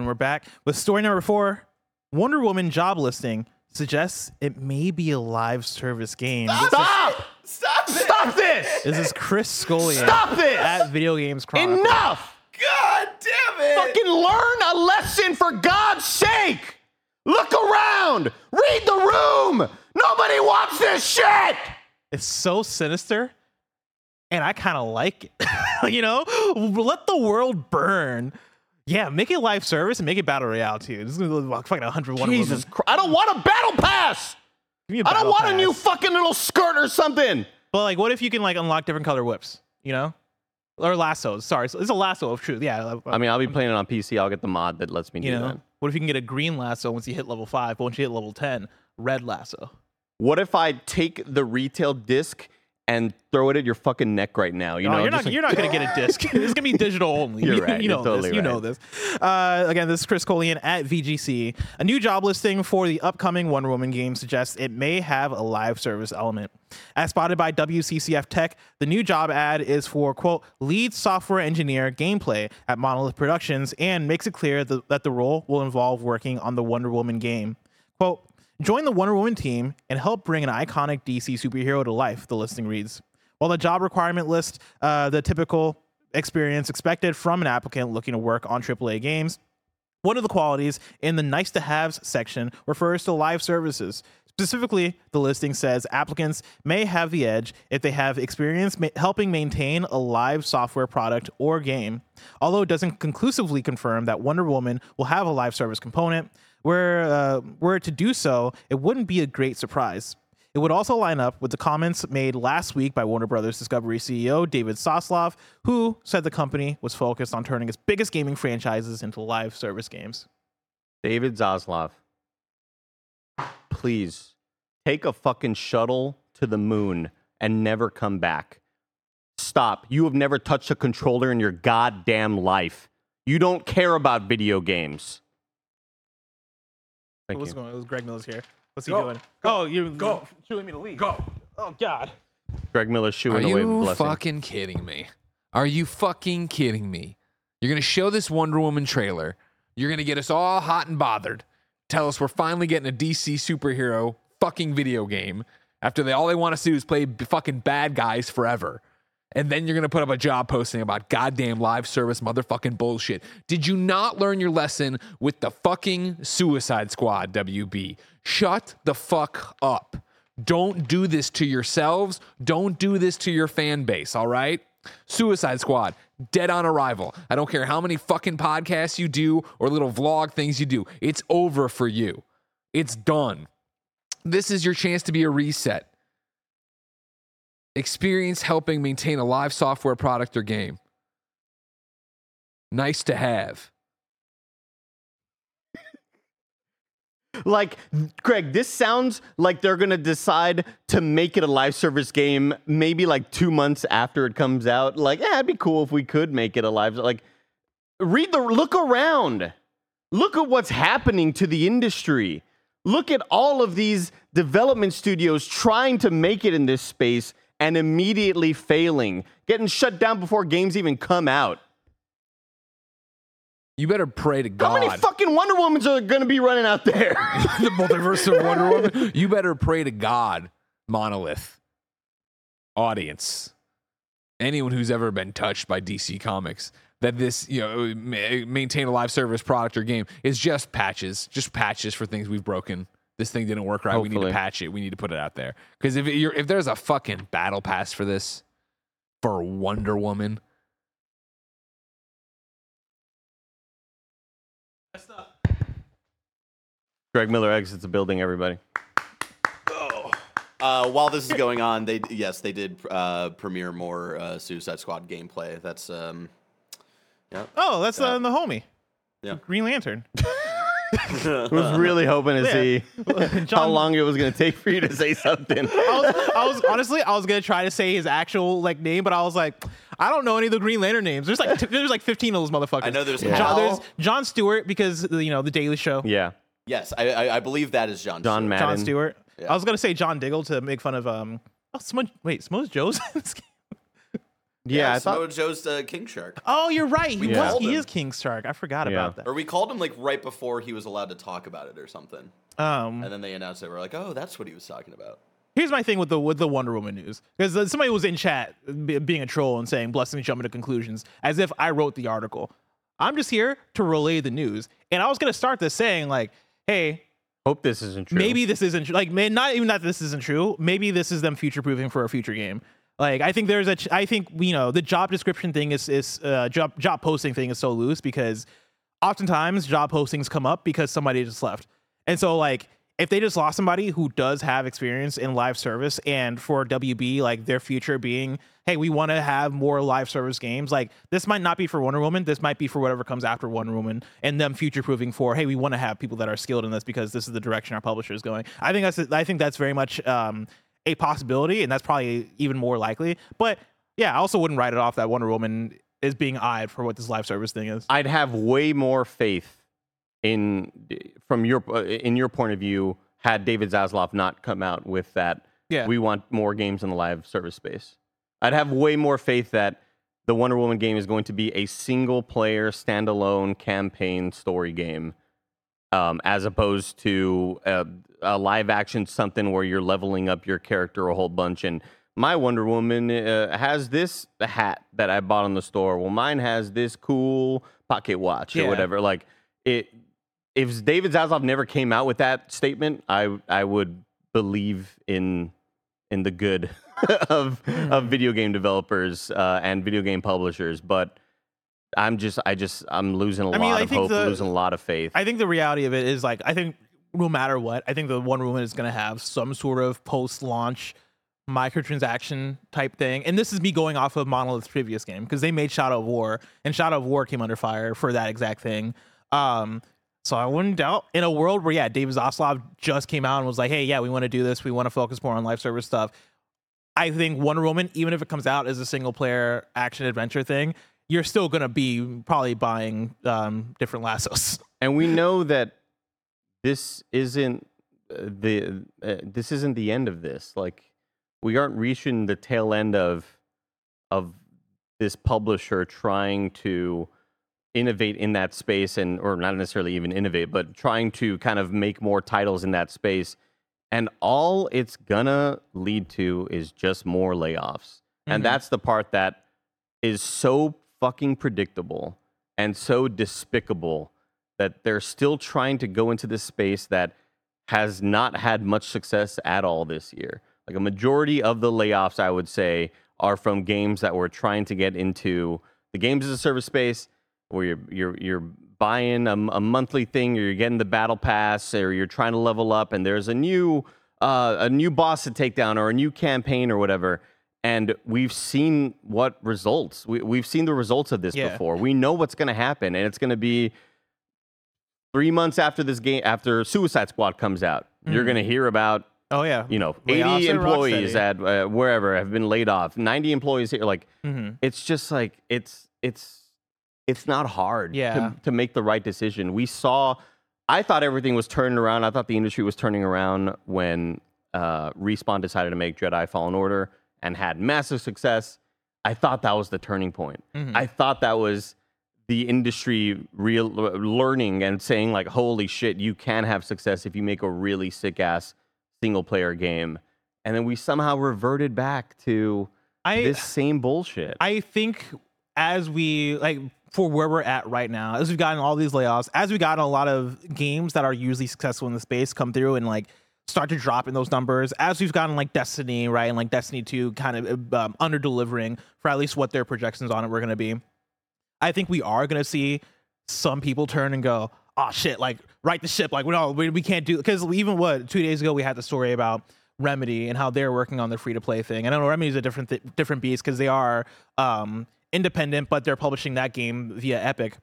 And we're back with story number four Wonder Woman job listing suggests it may be a live service game. This is- Stop! Stop! Stop this! This is Chris Scullion Stop this! at Video Games Chronicle. Enough! God damn it! Fucking learn a lesson for God's sake! Look around! Read the room! Nobody wants this shit! It's so sinister, and I kind of like it. you know, let the world burn. Yeah, make it live service and make it battle royale too. This is gonna look like fucking 101 Jesus Christ. I don't want a battle pass! Give me a I don't battle want a new pass. fucking little skirt or something! But like, what if you can like unlock different color whips? You know, or lassos. Sorry, it's it's a lasso of truth. Yeah. I mean, I'll be playing it on PC. I'll get the mod that lets me you do know, that. what if you can get a green lasso once you hit level five, but once you hit level 10, red lasso? What if I take the retail disc and throw it at your fucking neck right now? You No, know, you're not. like- You're not gonna get a disc. it's gonna be digital only. You're right, You know totally this. You know this. Uh, again, this is Chris Scullion at VGC. A new job listing for the upcoming Wonder Woman game suggests it may have a live service element. As spotted by WCCF Tech, the new job ad is for quote lead software engineer gameplay at Monolith Productions and makes it clear that the role will involve working on the Wonder Woman game. Quote. Join the Wonder Woman team and help bring an iconic DC superhero to life, the listing reads. While the job requirement lists uh, the typical experience expected from an applicant looking to work on AAA games, one of the qualities in the nice to haves section refers to live services. Specifically, the listing says applicants may have the edge if they have experience ma- helping maintain a live software product or game. Although it doesn't conclusively confirm that Wonder Woman will have a live service component, were, uh, were to do so, it wouldn't be a great surprise. It would also line up with the comments made last week by Warner Brothers Discovery CEO David Zaslav, who said the company was focused on turning its biggest gaming franchises into live service games. David Zaslav, please take a fucking shuttle to the moon and never come back. Stop. You have never touched a controller in your goddamn life. You don't care about video games. Thank What's you. going on? It was Greg Miller's here. What's he Go. doing? Go. Oh, you Go. chewing me to leave. Go. Oh God. Greg Miller Are shooing away you blessing. fucking kidding me? Are you fucking kidding me? You're gonna show this Wonder Woman trailer. You're gonna get us all hot and bothered. Tell us we're finally getting a DC superhero fucking video game after they all they want to do is play b- fucking bad guys forever. And then you're gonna put up a job posting about goddamn live service motherfucking bullshit. Did you not learn your lesson with the fucking Suicide Squad, WB? Shut the fuck up. Don't do this to yourselves. Don't do this to your fan base, all right? Suicide Squad, dead on arrival. I don't care how many fucking podcasts you do or little vlog things you do. It's over for you. It's done. This is your chance to be a reset. Experience helping maintain a live software product or game. Nice to have. Like, Greg, this sounds like they're gonna decide to make it a live service game maybe like two months after it comes out. Like, yeah, it'd be cool if we could make it a live. Like, read the look around. Look at what's happening to the industry. Look at all of these development studios trying to make it in this space and immediately failing, getting shut down before games even come out. You better pray to God. How many fucking Wonder Womans are going to be running out there? the multiverse of Wonder Woman. You better pray to God, Monolith, audience, anyone who's ever been touched by DC Comics, that this, you know, maintain a live service product or game is just patches, just patches for things we've broken. This thing didn't work right. We need to patch it. We need to put it out there. Because if you're, if there's a fucking battle pass for this, for Wonder Woman, Greg Miller exits the building, everybody. Uh, while this is going on, they yes they did uh, premiere more uh, Suicide Squad gameplay. That's um, yeah. Oh, that's uh, the homie. Yeah. Green Lantern. I was really hoping to Yeah. see how John- long it was going to take for you to say something. I was, I was honestly, I was gonna try to say his actual like name, but I was like, I don't know any of the Green Lantern names. There's like t- there's like 15 of those motherfuckers. I know there's John, there's John Stewart because you know the Daily Show. Yeah. Yes, I, I, I believe that is John. John Stewart. Madden. John Stewart. Yeah. I was gonna say John Diggle to make fun of um. Oh, Smudge, wait, Samoa Joe's. in this game? Yeah, I thought. Samoa Joe's uh, King Shark. oh, you're right. He We was. He is King Shark. I forgot Yeah. about that. Or we called him like right before he was allowed to talk about it or something. Um, And then they announced it. We're like, oh, that's what he was talking about. Here's my thing with the with the Wonder Woman news because uh, somebody was in chat be, being a troll and saying blessings jumping to conclusions as if I wrote the article. I'm just here to relay the news, and I was gonna start this saying like, hey, Hope this isn't true. maybe this isn't tr- like man, not even that this isn't true. Maybe this is them future proofing for a future game. Like I think there's a ch- I think you know the job description thing is is uh, job job posting thing is so loose because oftentimes job postings come up because somebody just left. And so like if they just lost somebody who does have experience in live service and for WB like their future being hey we want to have more live service games like this might not be for Wonder Woman this might be for whatever comes after Wonder Woman and them future proving for hey we want to have people that are skilled in this because this is the direction our publisher is going. I think that's I think that's very much um a possibility and that's probably even more likely. But yeah, I also wouldn't write it off that Wonder Woman is being eyed for what this live service thing is. I'd have way more faith in from your uh, in your point of view had David Zaslav not come out with that. Yeah. we want more games in the live service space. I'd have way more faith that the Wonder Woman game is going to be a single player standalone campaign story game, um, as opposed to a, a live action something where you're leveling up your character a whole bunch and. My Wonder Woman uh, has this hat that I bought in the store. Well, mine has this cool pocket watch or whatever. Like it, if David Zaslav never came out with that statement, I I would believe in in the good of of video game developers uh, and video game publishers. But I'm just I just I'm losing a I lot mean, I of think hope, the- losing a lot of faith. I think the reality of it is like I think no matter what, I think the Wonder Woman is going to have some sort of post-launch microtransaction type thing. And this is me going off of Monolith's previous game because they made Shadow of War, and Shadow of War came under fire for that exact thing. Um, so I wouldn't doubt in a world where yeah, David Zaslav just came out and was like, hey, yeah, we want to do this. We want to focus more on live service stuff. I think Wonder Woman, even if it comes out as a single player action adventure thing, you're still gonna be probably buying um, different lassos. And we know that this isn't uh, the uh, this isn't the end of this. Like we aren't reaching the tail end of of this publisher trying to innovate in that space and or not necessarily even innovate, but trying to kind of make more titles in that space. And all it's gonna lead to is just more layoffs. And Mhm. that's the part that is so fucking predictable and so despicable that they're still trying to go into this space that has not had much success at all this year. Like a majority of the layoffs, I would say, are from games that were trying to get into the games as a service space, where you're you're you're buying a, a monthly thing, or you're getting the battle pass, or you're trying to level up, and there's a new uh, a new boss to take down, or a new campaign, or whatever. And we've seen what results. We, we've seen the results of this Yeah. before. We know what's going to happen, and it's going to be three months after this game, after Suicide Squad comes out. You're Mhm. going to hear about Oh yeah, you know, Layoffs 80 employees at uh, wherever have been laid off, 90 employees here. Like, Mhm. it's just like, it's, it's, it's not hard Yeah. to, to make the right decision. We saw, I thought everything was turning around. I thought the industry was turning around when uh, Respawn decided to make Jedi Fallen Order and had massive success. I thought that was the turning point. Mhm. I thought that was the industry real learning and saying like, holy shit, you can have success if you make a really sick ass single player game. And then we somehow reverted back to I this same bullshit. I think as we like for where we're at right now, as we've gotten all these layoffs, as we've gotten a lot of games that are usually successful in the space come through and like start to drop in those numbers, as we've gotten like Destiny, right, and like Destiny 2 kind of um, under delivering for at least what their projections on it were going to be. I think we are going to see some people turn and go, oh shit, like right the ship, like we no, we, we can't do because even what two days ago we had the story about Remedy and how they're working on their free to play thing. And I know Remedy's a different th- different beast because they are um, independent, but they're publishing that game via Epic.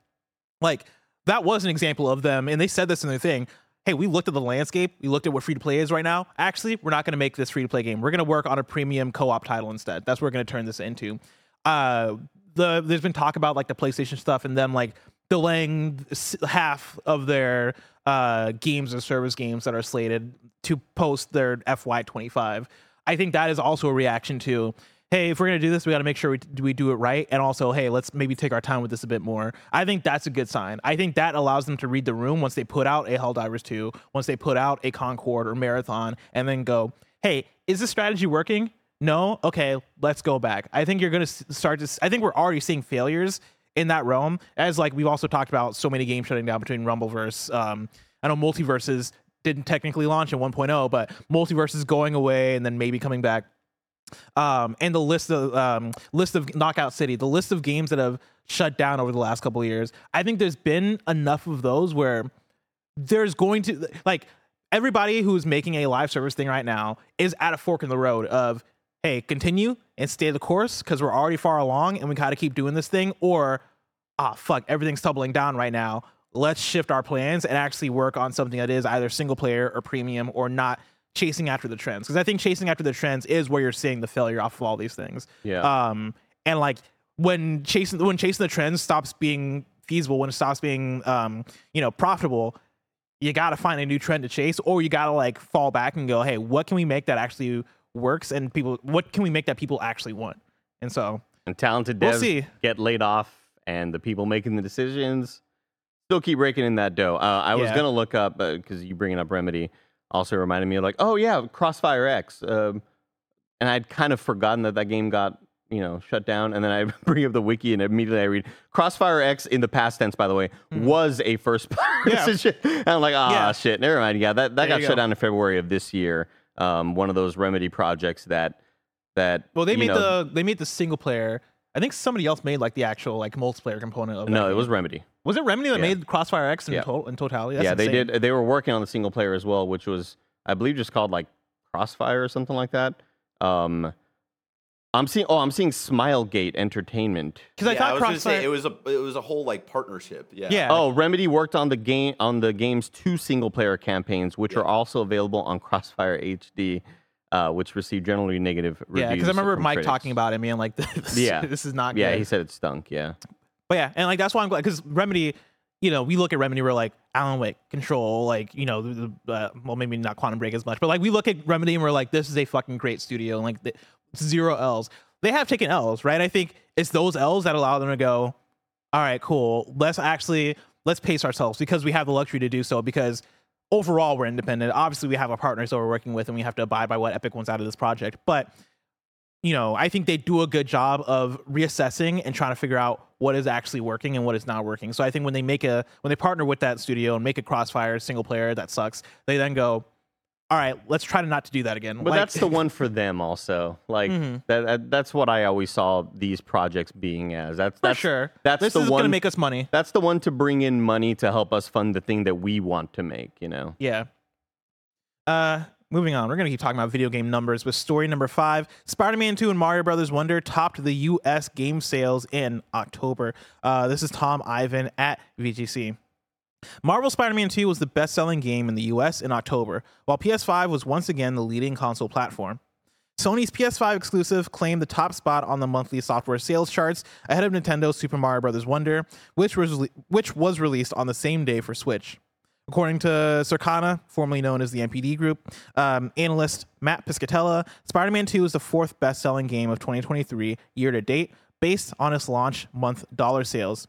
Like that was an example of them, and they said this in their thing. Hey, we looked at the landscape. We looked at what free to play is right now. Actually, we're not going to make this free to play game. We're going to work on a premium co op title instead. That's what we're going to turn this into. Uh, the there's been talk about like the PlayStation stuff and them like delaying half of their uh, games and service games that are slated to post their FY25. I think that is also a reaction to, hey, if we're gonna do this, we got to make sure we, we do it right, and also, hey, let's maybe take our time with this a bit more. I think that's a good sign. I think that allows them to read the room once they put out a Helldivers 2, once they put out a Concord or Marathon, and then go, hey, is this strategy working? No, okay, let's go back. I think you're gonna start to. I think we're already seeing failures in that realm, as like we've also talked about so many games shutting down between Rumbleverse. Um, I know MultiVersus didn't technically launch in 1.0, but MultiVersus going away and then maybe coming back. Um, and the list of um, list of Knockout City, the list of games that have shut down over the last couple of years. I think there's been enough of those where there's going to like everybody who's making a live service thing right now is at a fork in the road of hey continue and stay the course because we're already far along and we gotta keep doing this thing or ah fuck everything's tumbling down right now let's shift our plans and actually work on something that is either single player or premium or not chasing after the trends because i think chasing after the trends is where you're seeing the failure off of all these things Yeah. um and like when chasing when chasing the trends stops being feasible when it stops being um you know profitable you got to find a new trend to chase or you got to like fall back and go hey what can we make that actually works and people what can we make that people actually want and so and talented We'll devs see. get laid off, and the people making the decisions still keep raking in that dough. Uh, I was gonna look up because you bringing up Remedy also reminded me of like, oh yeah, Crossfire X, um, and I'd kind of forgotten that that game got you know shut down, and then I bring up the wiki and immediately I read Crossfire X in the past tense, by the way, was a first person. shit. And I'm like, ah. Yeah. shit, never mind. Yeah, that, that There got shut go. down in February of this year. Um, one of those Remedy projects that that well they made know, the they made the single player i think somebody else made like the actual like multiplayer component of No, it game. was Remedy. Was it Remedy that Yeah. made Crossfire X in, Yeah. total, in totality? That's yeah, they insane. did. They were working on the single player as well, which was I believe just called like Crossfire or something like that. Um, I'm seeing. Oh, I'm seeing Smilegate Entertainment. Because I yeah, thought was gonna say Crossfire. it was a it was a whole like partnership. Yeah. yeah. Oh, Remedy worked on the game on the game's two single player campaigns, which are also available on Crossfire HD, uh, which received generally negative reviews. yeah, because I remember Mike critics. talking about it, and being like, this, Yeah. this is not good. Yeah, good. he said it stunk. Yeah. But yeah, and like that's why I'm glad because Remedy, you know, we look at Remedy, we're like Alan Wake, Control, like you know, the, uh, well maybe not Quantum Break as much, but like we look at Remedy and we're like, this is a fucking great studio, and like the, zero L's. They have taken L's, right? I think it's those L's that allow them to go, all right, cool. Let's actually let's pace ourselves because we have the luxury to do so because overall we're independent. Obviously, we have our partners that we're working with, and we have to abide by what Epic wants out of this project, but you know, I think they do a good job of reassessing and trying to figure out what is actually working and what is not working. So I think when they make a when they partner with that studio and make a Crossfire single player that sucks, they then go, all right, let's try to not to do that again. But Like- that's the one for them also. Like Mhm. that, that. That's what I always saw these projects being as. That's for that's sure. That's this the is one. gonna make us money. that's the one to bring in money to help us fund the thing that we want to make. You know. Yeah. Uh, moving on. We're gonna keep talking about video game numbers with story number five. Spider-Man 2 and Mario Brothers Wonder topped the U.S. game sales in October. Uh, this is Tom Ivan at VGC. Marvel Spider-Man 2 was the best-selling game in the US in October, while PS5 was once again the leading console platform. Sony's PS5 exclusive claimed the top spot on the monthly software sales charts ahead of Nintendo's Super Mario Bros. Wonder, which was which was released on the same day for Switch. According to Circana, formerly known as the NPD Group, um, analyst Matt Piscatella, Spider Man 2 is the fourth best selling game of 2023 year to date, based on its launch month dollar sales,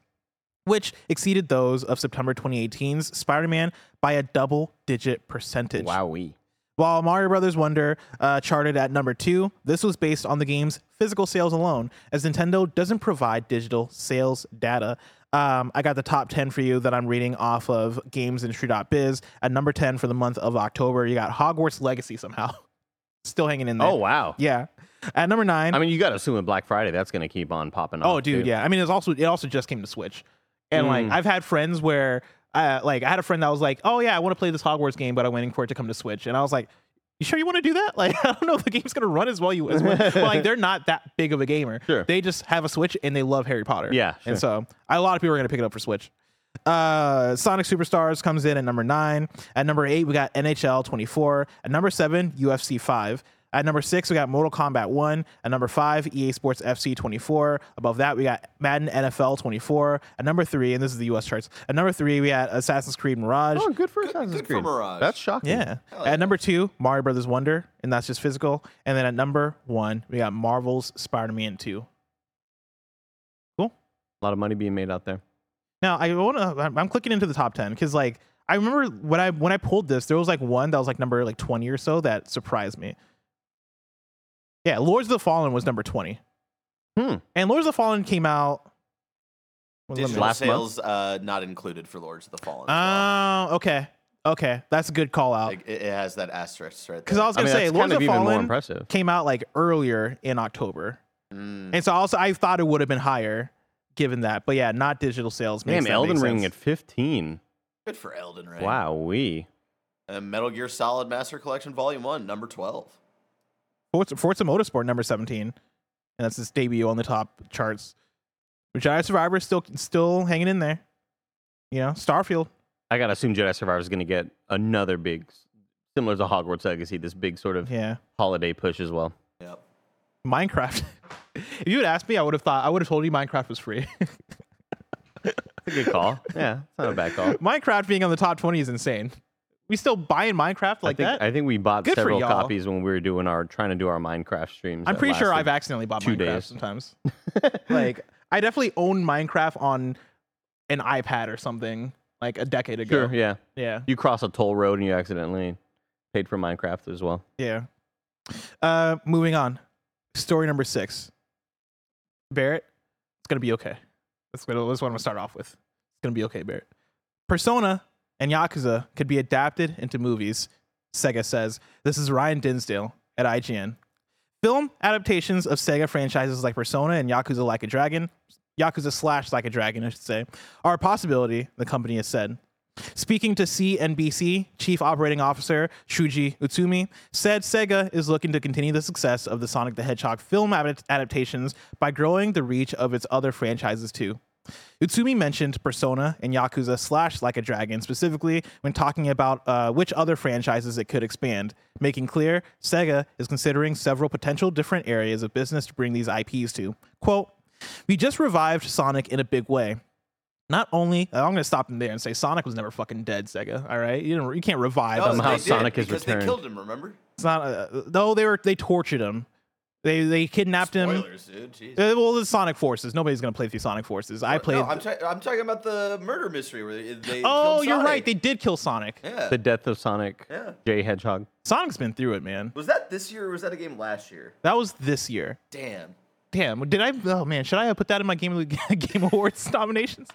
which exceeded those of September 2018's Spider Man by a double digit percentage. Wowee. While Mario Brothers Wonder uh, charted at number two, this was based on the game's physical sales alone, as Nintendo doesn't provide digital sales data. Um, I got the top 10 for you that I'm reading off of gamesindustry.biz. At number 10 for the month of October, you got Hogwarts Legacy somehow. Still hanging in there. Oh wow. Yeah. At number nine, I mean, you got to assume with Black Friday that's going to keep on popping. Up. Oh, dude, too. yeah. I mean, it's also it also just came to Switch, and like Mm. I've had friends where, uh, like I had a friend that was like, "Oh yeah, I want to play this Hogwarts game, but I'm waiting for it to come to Switch," and I was like, "You sure you want to do that? Like, I don't know if the game's gonna run as well you as well." but like, they're not that big of a gamer. Sure. They just have a Switch and they love Harry Potter. Yeah, and so a lot of people are gonna pick it up for Switch. Uh, Sonic Superstars comes in at number nine. At number eight, we got NHL 24. At number seven, UFC 5. At number six, we got Mortal Kombat 1. At number five, EA Sports FC 24. Above that, we got Madden NFL 24. At number three, and this is the US charts. At number three, we had Assassin's Creed Mirage. Oh, good for Assassin's good for Creed. Mirage. That's shocking. Yeah. At number two, Mario Brothers Wonder, and that's just physical. And then at number one, we got Marvel's Spider-Man 2. Cool. A lot of money being made out there. Now I want to. I'm clicking into the top ten because like I remember when I when I pulled this, there was like one that was like number like 20 or so that surprised me. Yeah, Lords of the Fallen was number 20. Hmm. And Lords of the Fallen came out. Well, Digital Last month? sales uh, not included for Lords of the Fallen. as well. Oh, okay, okay, that's a good call out. Like, it, it has that asterisk right there. Because. I was gonna mean, say that's Lords of of the even more Fallen impressive. came out like earlier in October, Mm. and so also I thought it would have been higher given that. But yeah, not digital sales. makes Damn, that Elden Ring at 15. Good for Elden Ring. Wow, we. And Metal Gear Solid Master Collection Volume 1, number 12. Forza, Forza Motorsport number 17, and that's his debut on the top charts. Jedi Survivor still still hanging in there. You know, Starfield. I gotta assume Jedi Survivor is gonna get another big, similar to Hogwarts Legacy, this big sort of Yeah, holiday push as well. Yep. Minecraft. if you had asked me, I would have thought I would have told you Minecraft was free. It's a good call. yeah, it's not a bad call. Minecraft being on the top 20 is insane. We still buying Minecraft like I think that? I think we bought Good several copies when we were doing our trying to do our Minecraft streams. I'm pretty sure I've accidentally bought two Minecraft days. sometimes. like I definitely owned Minecraft on an iPad or something like a decade ago. Sure, yeah. Yeah. You cross a toll road and you accidentally paid for Minecraft as well. Yeah. Uh, moving on. Story number six. Barrett, it's gonna be okay. That's what, that's what I'm gonna start off with. It's gonna be okay, Barrett. Persona and Yakuza could be adapted into movies. Sega says this is Ryan Dinsdale at IGN. Film adaptations of Sega franchises like Persona and Yakuza Like a Dragon, Yakuza slash Like a Dragon, I should say, are a possibility, the company has said. Speaking to CNBC, Chief Operating Officer Shuji Utsumi said Sega is looking to continue the success of the Sonic the Hedgehog film adaptations by growing the reach of its other franchises too. Utsumi mentioned Persona and Yakuza slash Like a Dragon specifically when talking about uh, which other franchises it could expand, making clear Sega is considering several potential different areas of business to bring these IPs to. Quote, We just revived Sonic in a big way. Not only, I'm going to stop him there and say Sonic was never fucking dead, Sega. All right, you didn't, you can't revive. No, him. Somehow they did, Sonic has because returned. They killed him. Remember? It's not. Uh, no, they were they tortured him. They they kidnapped him. Dude. Uh, well, the Sonic Forces. Nobody's gonna play through Sonic Forces. I played. No, I'm, ta- I'm talking about the murder mystery where they. they oh, you're Sonic. right. They did kill Sonic. Yeah. The death of Sonic Yeah. J Hedgehog. Sonic's been through it, man. Was that this year or was that a game last year? That was this year. Damn. Damn. Did I? Oh man, should I have put that in my Game of Game Awards nominations?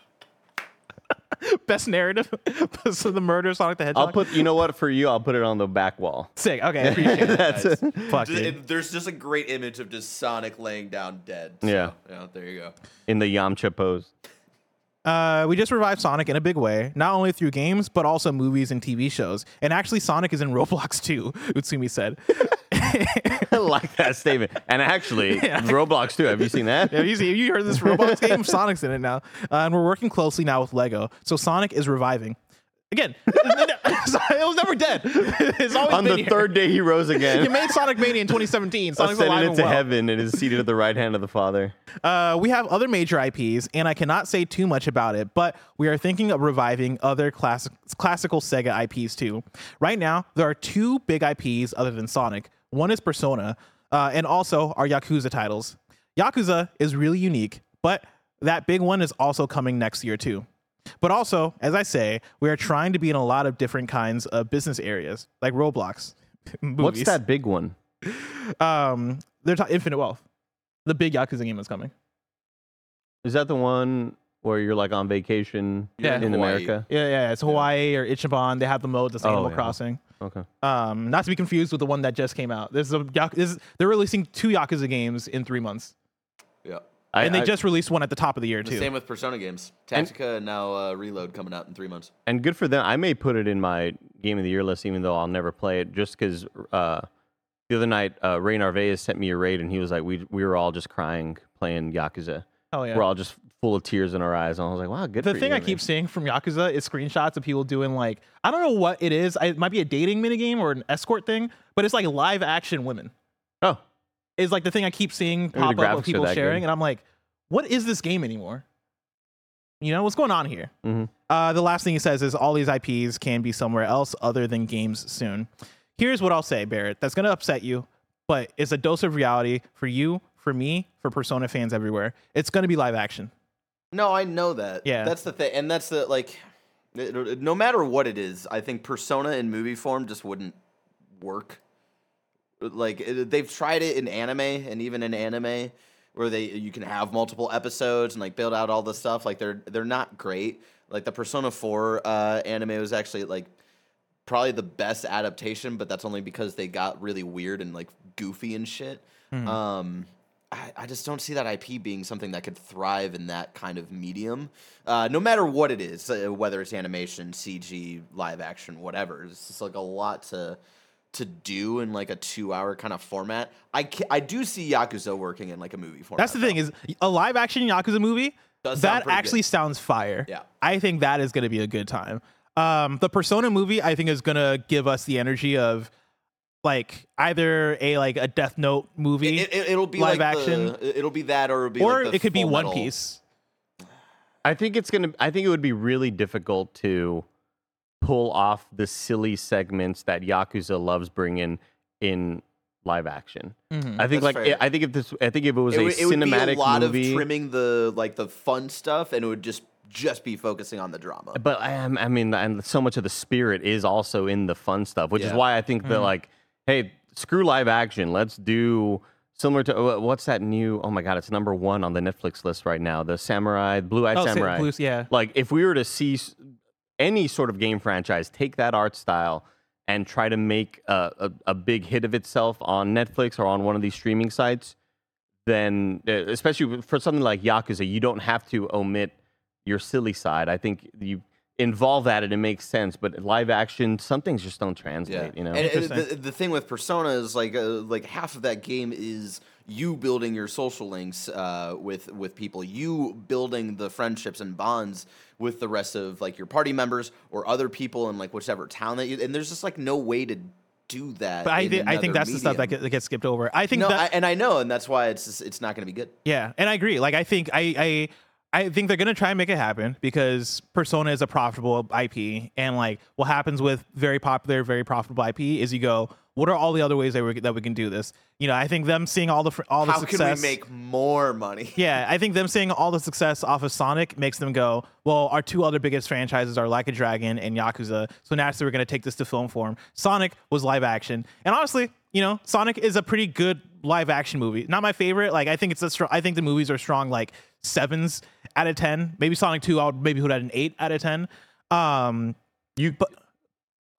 Best narrative. so the murder of Sonic the Hedgehog. I'll put. You know what? For you, I'll put it on the back wall. sick. Okay, I appreciate it. That's it. Fuck Just- it. it- there's just a great image of just Sonic laying down dead. So, Yeah. yeah. There you go. in the Yamcha pose. Uh, we just revived Sonic in a big way, not only through games but also movies and TV shows. And actually, Sonic is in Roblox too. Utsumi said. I like that statement. And actually, Roblox too. Have you seen that? Have you, seen, have you heard this Roblox game? Sonic's in it now, uh, and we're working closely now with Lego. So Sonic is reviving. Again, it was never dead. It's always On been the here. third day, he rose again. You made Sonic Mania in 2017. Sonic's alive Ascended and into well. heaven and is seated at the right hand of the Father. Uh, we have other major IPs, and I cannot say too much about it, but we are thinking of reviving other classic, classical Sega IPs too. Right now, there are two big IPs other than Sonic. One is Persona, uh, and also our Yakuza titles. Yakuza is really unique, but that big one is also coming next year too. But also, as I say, we are trying to be in a lot of different kinds of business areas, like Roblox. What's movies. that big one? Um, they're ta- Infinite Wealth. The big Yakuza game is coming. Is that the one where you're like on vacation Yeah. in Hawaii. America? Yeah, yeah, it's Hawaii or Ichiban. They have the mode that's Oh, Animal yeah. Crossing. Okay. Um, not to be confused with the one that just came out. This is a Yak- this, they're releasing two Yakuza games in three months, Yeah. I, and they I- just released one at the top of the year The too. same with Persona games. Tactica and now uh, Reload coming out in three months. and good for them. I may put it in my game of the year list, even though I'll never play it, just because uh, the other night uh, Ray Narvaez sent me a raid, and he was like, "We we were all just crying playing Yakuza. Oh yeah. We're all just full of tears in our eyes." And I was like, "Wow, good." the for thing you, I man." keep seeing from Yakuza is screenshots of people doing like I don't know what it is. I, it might be a dating minigame or an escort thing, but it's like live action women. Is like the thing I keep seeing pop up graphics of people sharing, good. and I'm like, what is this game anymore? You know what's going on here? Mhm. Uh, the last thing he says is all these IPs can be somewhere else other than games soon. Here's what I'll say, Barrett. That's gonna upset you, but it's a dose of reality for you, for me, for Persona fans everywhere. It's gonna be live action. No, I know that. Yeah. That's the thing. And that's the, like, it- it- no matter what it is, I think Persona in movie form just wouldn't work. Like, it, they've tried it in anime and even in anime where they you can have multiple episodes and like build out all the stuff like they're they're not great like the persona 4 uh anime was actually like probably the best adaptation but that's only because they got really weird and like goofy and shit Hmm. um I, I just don't see that IP being something that could thrive in that kind of medium, uh, no matter what it is, uh, whether it's animation, CG, live action, whatever. It's just like a lot to to do in like a two hour kind of format. I ca- I do see Yakuza working in like a movie format. That's the thing is a live action Yakuza movie Does that pretty actually good. sounds fire. Yeah. I think that is going to be a good time. Um, the Persona movie I think is going to give us the energy of like either a like a Death Note movie, It, it, will be live like action, The, it'll be that, or it'll be or like the it could be Full One Metal- Piece. I think it's gonna. I think it would be really difficult to pull off the silly segments that Yakuza loves bringing in live action. Mhm. I think That's like fair. I think if this, I think if it was It, a would- it would cinematic be a lot movie, of trimming the like the fun stuff, and it would just just be focusing on the drama. But I, am- I mean, and so much of the spirit is also in the fun stuff, which is why I think that Mhm. like, hey, screw live action. Let's do similar to uh, what's that new? Oh my god, it's number one on the Netflix list right now. The Samurai, Blue Eyed Oh, Sa- Samurai. Blues, yeah. Like if we were to see s- any sort of game franchise take that art style and try to make a, a, a big hit of itself on Netflix or on one of these streaming sites, then uh, especially for something like Yakuza, you don't have to omit your silly side. I think you involve that and it makes sense. But live action, some things just don't translate. You know, And, and the, the thing with Persona is like uh, like half of that game is you building your social links uh, with with people, you building the friendships and bonds with the rest of like your party members or other people in like whichever town that you. And there's just like no way to do that. But I, in thi- I think another that's the stuff that, get, that gets skipped over. I think no, that, I, and I know, and that's why it's just, it's not going to be good. Yeah, and I agree. Like I think I I I think they're gonna try and make it happen because Persona is a profitable IP, and like what happens with very popular, very profitable IP is you go, what are all the other ways that we that we can do this? You know, I think them seeing all the fr- all the success. How success. can we make more money? yeah, I think them seeing all the success off of Sonic makes them go, well, our two other biggest franchises are Like a Dragon and Yakuza. So naturally, we're going to take this to film form. Sonic was live action. And honestly, you know, Sonic is a pretty good live action movie. Not my favorite. Like, I think it's a strong, I think the movies are strong, like sevens out of 10. Maybe Sonic 2, I would maybe put at an eight out of 10. Um, you.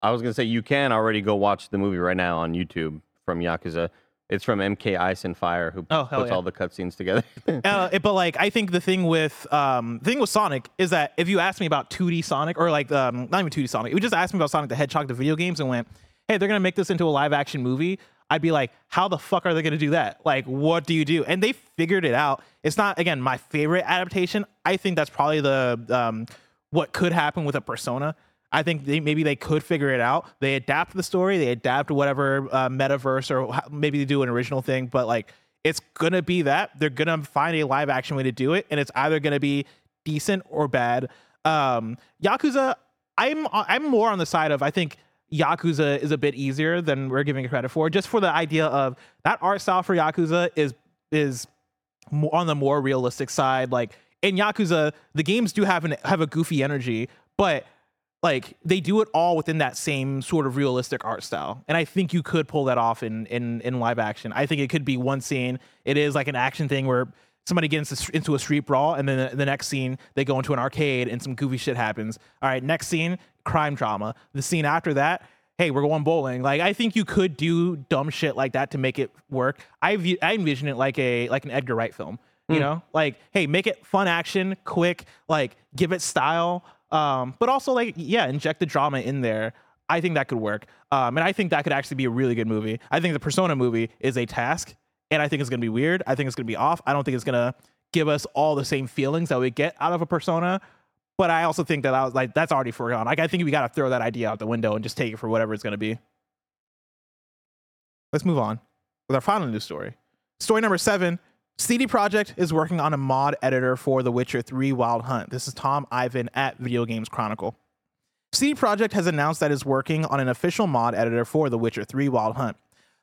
I was gonna say you can already go watch the movie right now on YouTube from Yakuza. It's from MK Ice and Fire, who Oh, puts yeah. all the cutscenes together. uh, it- but like I think the thing with um the thing with Sonic is that if you asked me about 2D Sonic or like um not even 2D Sonic, if you just asked me about Sonic the Hedgehog the video games and went, hey, they're gonna make this into a live action movie, I'd be like, how the fuck are they gonna do that? Like, what do you do? And they figured it out. It's not again my favorite adaptation. I think that's probably the um what could happen with a Persona. I think they, maybe they could figure it out. They adapt the story, they adapt whatever uh, metaverse or maybe they do an original thing, but like it's gonna be that they're gonna find a live action way to do it, and it's either gonna be decent or bad. Um, Yakuza, I'm I'm more on the side of I think Yakuza is a bit easier than we're giving it credit for, just for the idea of that art style for Yakuza is is on the more realistic side. Like in Yakuza, the games do have an have a goofy energy, but like they do it all within that same sort of realistic art style. And i think you could pull that off in in in live action. I think it could be one scene. It is like an action thing where somebody gets into- a street brawl and then the, next scene they go into an arcade and some goofy shit happens. All right next scene crime drama. The scene after that hey we're going bowling. Like i think you could do dumb shit like that to make it work. I view, i envision it like a like an edgar wright film you Hmm. know? Like hey make it fun action quick like give it style um but also like yeah inject the drama in there. I think that could work. Um and i think that could actually be a really good movie. I think the persona movie is a task and i think it's gonna be weird i think it's gonna be off i don't think it's gonna give us all the same feelings that we get out of a persona but i also think that i was like that's already forgone like i think we gotta throw that idea out the window and just take it for whatever it's gonna be let's move on with our final news story story number seven CD Projekt is working on a mod editor for The Witcher 3 Wild Hunt. This is Tom Ivan at Video Games Chronicle. CD Projekt has announced that it's working on an official mod editor for The Witcher 3 Wild Hunt.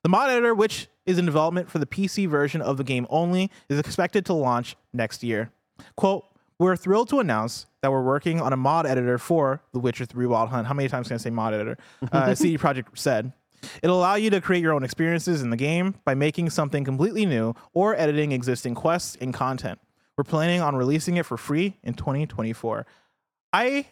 The mod editor, which is in development for the PC version of the game only, is expected to launch next year. Quote, we're thrilled to announce that we're working on a mod editor for The Witcher 3 Wild Hunt. How many times can I say mod editor? Uh, CD Projekt said. It'll allow you to create your own experiences in the game by making something completely new or editing existing quests and content. We're planning on releasing it for free in 2024. I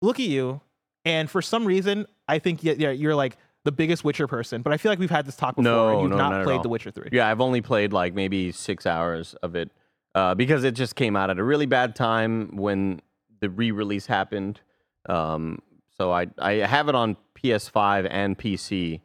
look at you, and for some reason, I think you're like the biggest Witcher person, but I feel like we've had this talk before, no, and you've no, not at played. The Witcher 3. Yeah, I've only played like maybe six hours of it uh, because it just came out at a really bad time when the re-release happened. Um, so I I have it on PS5 and PC,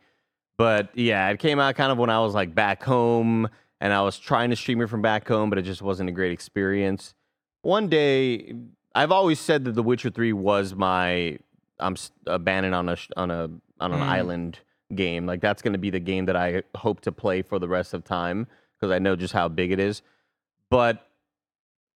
but yeah, it came out kind of when I was like back home and I was trying to stream it from back home, but it just wasn't a great experience. One day, I've always said that The Witcher 3 was my I'm abandoned on a on a on an Mm. island game. Like that's going to be the game that I hope to play for the rest of time because I know just how big it is. But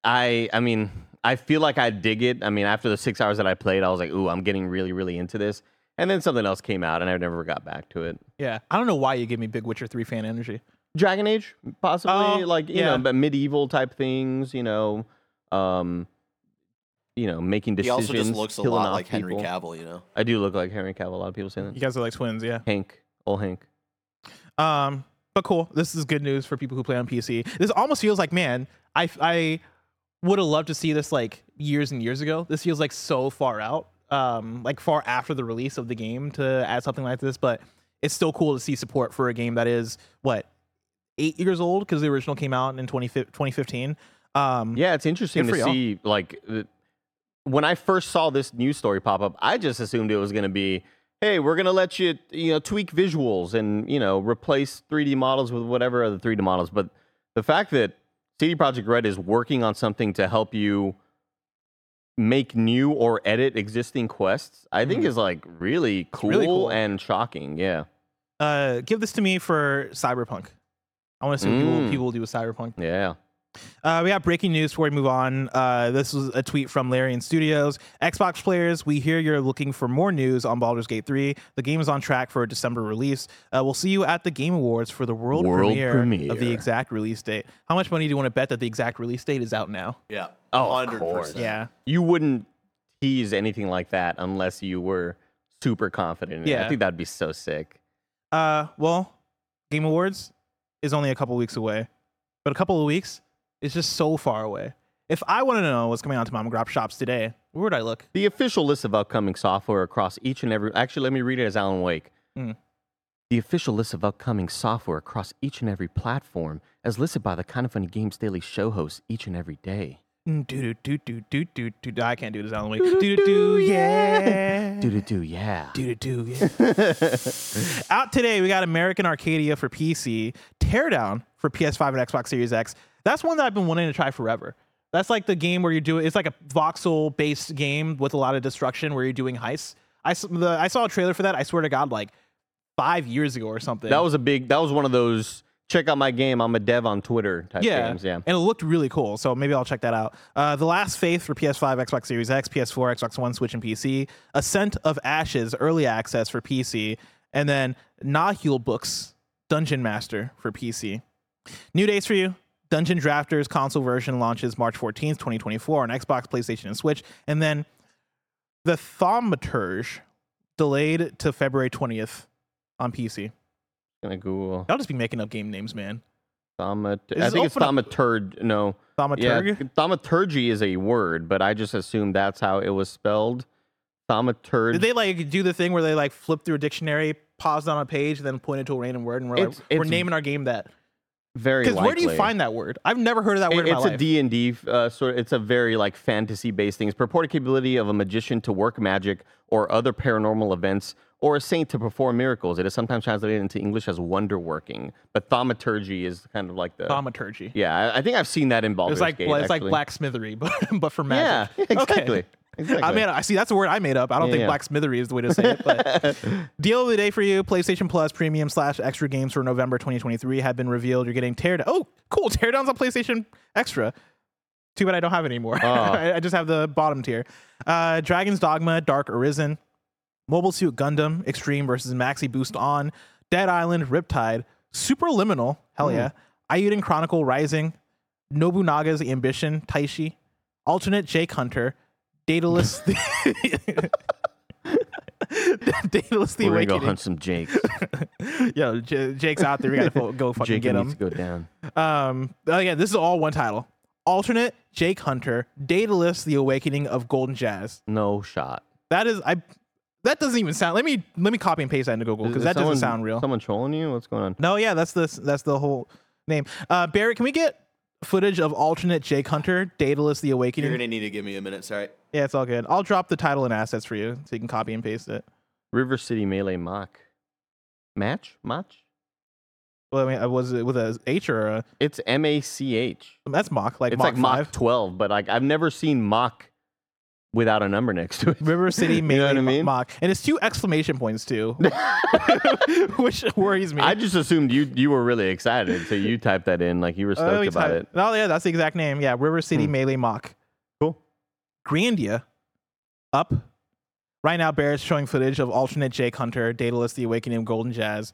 I I mean, I feel like I dig it. I mean, after the 6 hours that I played, I was like, "Ooh, I'm getting really really into this." And then something else came out and I never got back to it. Yeah, I don't know why you give me big Witcher 3 fan energy. Dragon Age, possibly Oh, like you yeah. know, but medieval type things. You know, um, you know, making decisions. He also just looks a killing lot off like Henry people. Cavill, you know. I do look like Henry Cavill. A lot of people say that. You guys are like twins, yeah. Hank, old Hank. Um, but cool. This is good news for people who play on PC. This almost feels like, man, I I would have loved to see this like years and years ago. This feels like so far out, um, like far after the release of the game to add something like this. But it's still cool to see support for a game that is what eight years old because the original came out in 20, 2015. Um, Yeah, it's interesting to for y'all. see. Like when I first saw this news story pop up, I just assumed it was going to be, "Hey, we're going to let you, you know, tweak visuals and you know replace 3D models with whatever other 3D models." But the fact that CD Projekt Red is working on something to help you make new or edit existing quests, I think is like really cool, Mm-hmm. really cool. and shocking. Yeah, uh, give this to me for Cyberpunk. I want to see what people, Mm. people will do with Cyberpunk. yeah. Uh, we have breaking news before we move on. Uh, this was a tweet from Larian Studios. Xbox players, we hear you're looking for more news on Baldur's Gate 3. The game is on track for a December release. Uh, we'll see you at the Game Awards for the world, World premiere, of the exact release date. How much money do you want to bet that the exact release date is out now? Yeah. Oh, 100%. course. Yeah. You wouldn't tease anything like that unless you were super confident. In it. Yeah. I think that'd be so sick. Uh, well, Game Awards is only a couple weeks away, but a couple of weeks is just so far away. If I want to know what's coming out to mom and grab shops today, where would I look? The official list of upcoming software across each and every. Actually, let me read it as Alan Wake. Mm. The official list of upcoming software across each and every platform, as listed by the Kinda Funny Games Daily show hosts each and every day. Do do do do do do do. I can't do this Alan Wake. Do do do yeah. Do do do, yeah. Do do do yeah. Out today, we got American Arcadia for PC, Teardown for PS5 and Xbox Series X. That's one that I've been wanting to try forever. That's like the game where you do doing. It's like a voxel based game with a lot of destruction where you're doing heists. I the, I saw a trailer for that. I swear to God, like five years ago or something. That was a big. That was one of those. Check out my game. I'm a dev on Twitter type yeah, games. Yeah. and it looked really cool. So maybe I'll check that out. Uh, the Last Faith for PS5, Xbox Series X, PS4, Xbox One, Switch, and PC. Ascent of Ashes, early access for PC, and then Naheulbeuk's, Dungeon Master for PC. New days for you. Dungeon Drafters console version launches March 14th, 2024 on Xbox, PlayStation, and Switch. And then the Thaumaturge delayed to February 20th on PC. Gonna Google. I'll just be making up game names, man. Thaumat- Is I think it's thaumaturg. No. Thaumaturg? Yeah, thaumaturgy is a word, but I just assumed that's how it was spelled. Thaumaturg. Did they like do the thing where they like flip through a dictionary, pause on a page, and then point it to a random word, and we're It's- like, we're naming our game that? Very Because where do you find that word? I've never heard of that It- word in it's a. D&D uh, sort of, it's a very like fantasy based thing. It's purported capability of a magician to work magic or other paranormal events or a saint to perform miracles. It is sometimes translated into English as wonder working, but thaumaturgy is kind of like the Thaumaturgy. Yeah, I, I think I've seen that in Baldur's It's like Gate. it's like blacksmithery, but but for magic. Yeah, exactly. Okay. Exactly. I mean, I see that's a word I made up. I don't Yeah, think yeah. blacksmithery is the way to say it. But deal of the day for you: PlayStation Plus Premium slash Extra games for November 2023 have been revealed. You're getting teardown. Oh, cool! Teardowns on PlayStation Extra. Too bad I don't have it anymore. Oh. I, I just have the bottom tier. Uh, Dragon's Dogma, Dark Arisen, Mobile Suit Gundam, Extreme versus Maxi Boost on, Dead Island, Riptide, Superliminal, hell yeah, Eiyuden Chronicle Rising, Nobunaga's Ambition, Taishi, Alternate Jake Hunter, Daedalus, the Daedalus the We're gonna go Awakening. hunt some Jakes. Yo, J- Jake's out there. We gotta fo- go fucking Jake get needs him. to go down. Um, oh yeah, this is all one title. Alternate Jake Hunter, Daedalus: The Awakening of Golden Jazz. No shot. That is I. That doesn't even sound. Let me let me copy and paste that into Google Is- because is that doesn't sound real. Someone trolling you? What's going on? No, yeah, that's the that's the whole name. Uh, Barry, can we get footage of alternate Jake Hunter, Daedalus: The Awakening? You're gonna need to give me a minute. Sorry. Yeah, it's all good. I'll drop the title and assets for you so you can copy and paste it. River City Melee Mock. Match? Match? Well, I mean, uh, was it with a H or a? It's M A C H. That's mock, like It's Mach like Mach 5. 12, but like I've never seen Mach without a number next to it. River City You know Melee what I mean? mock, and it's two exclamation points too, which worries me. I just assumed you you were really excited, so you typed that in like you were stoked Oh, about type- it. Oh yeah, that's the exact name. Yeah, River City Hmm. Melee Mock. Cool. Grandia, up. Right now, Barrett's showing footage of alternate Jake Hunter, Daedalus: The Awakening Golden Jazz.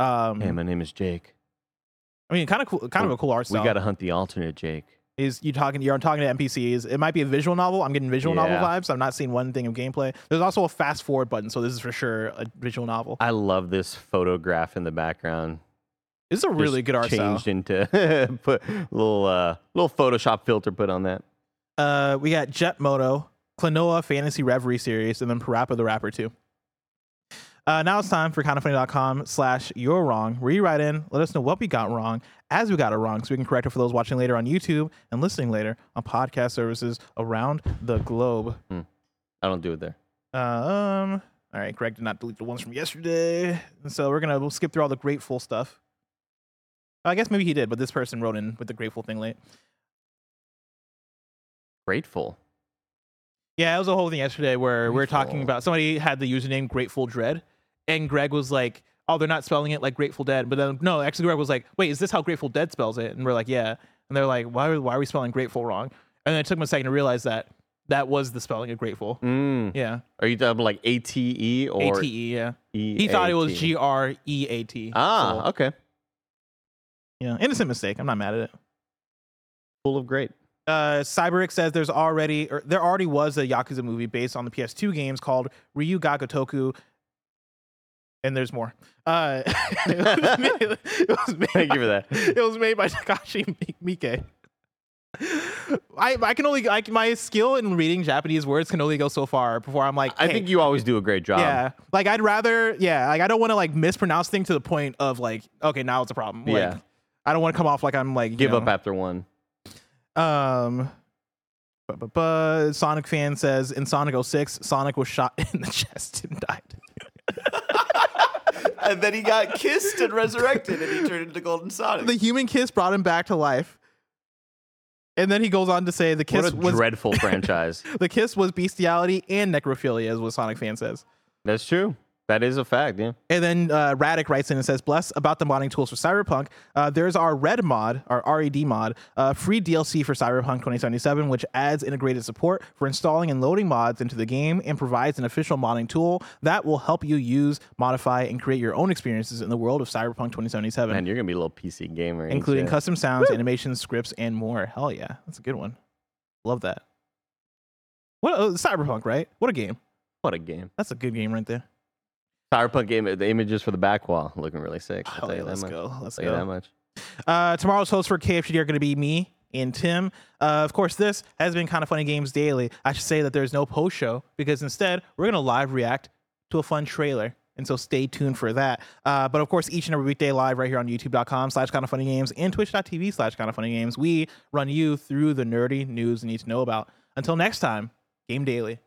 Um, Hey, my name is Jake. I mean, kind of cool, kind of a cool art style. We gotta hunt the alternate Jake. Is you talking? You're talking to NPCs. It might be a visual novel. I'm getting visual novel vibes. I'm not seeing one thing of gameplay. There's also a fast forward button, so this is for sure a visual novel. I love this photograph in the background. This is a really Just good art style. changed into put little uh little Photoshop filter put on that. Uh, we got Jet Moto, Klonoa Fantasy Reverie series, and then Parappa the Rapper too. Uh, now it's time for kindafunny.com slash you're wrong. Where you write in, let us know what we got wrong as we got it wrong so we can correct it for those watching later on YouTube and listening later on podcast services around the globe. I don't do it there. Um, all right, Greg did not delete the ones from yesterday. And so we're going to skip through all the grateful stuff. I guess maybe he did, but this person wrote in with the grateful thing late. Grateful. Yeah, it was a whole thing yesterday where we were talking about somebody had the username Grateful Dread, and Greg was like, "Oh, they're not spelling it like Grateful Dead." But then no, actually, Greg was like, "Wait, is this how Grateful Dead spells it?" And we're like, "Yeah." And they're like, "Why? Why are we spelling Grateful wrong?" And then it took me a second to realize that that was the spelling of Grateful. Mm. Yeah, Are you talking like A T E or A T E? Yeah, E? he thought it was G R E A T. Ah, So, okay. yeah, innocent mistake. I'm not mad at it. Full of great. uh, Cyberic says there's already or there already was a Yakuza movie based on the PS2 games called Ryu ga Gotoku, and there's more. Uh, it was made, it was made Thank you for that. It was made by Takashi Mi- Miike. I I can only I, my skill in reading Japanese words can only go so far before I'm like I think you always do a great job. yeah like I'd rather yeah like I don't want to like mispronounce things to the point of like okay now it's a problem like, Yeah. I don't want to come off like I'm like Give know, up after one. um, but, but, bu- Sonic fan says in Sonic 06, Sonic was shot in the chest and died. And then he got kissed and resurrected, and he turned into Golden Sonic. The human kiss brought him back to life. And then he goes on to say the kiss What a was dreadful franchise. the kiss was bestiality and necrophilia, is what Sonic fan says. That's true. That is a fact. Yeah. And then uh, Radic writes in and says, Bless about the modding tools for Cyberpunk. Uh, there's our REDmod, our REDmod, uh, free DLC for Cyberpunk 2077, which adds integrated support for installing and loading mods into the game and provides an official modding tool that will help you use, modify, and create your own experiences in the world of Cyberpunk 2077, And you're gonna be a little PC gamer, including custom sounds, animations, scripts, and more. Hell yeah. That's a good one. Love that. What uh, Cyberpunk, right? What a game. What a game. That's a good game right there. Cyberpunk game. The images for the back wall looking really sick. I'll tell yeah, you that let's much. go. Let's tell you go. that much. Uh, tomorrow's hosts for KFGD are going to be me and Tim. Uh, of course, this has been kind of funny games daily. I should say that there's no post show because instead we're going to live react to a fun trailer. And so stay tuned for that. Uh, but of course, each and every weekday live right here on youtube.com slash kind of funny games and twitch.tv slash kind of funny games, we run you through the nerdy news you need to know about. Until next time, game daily.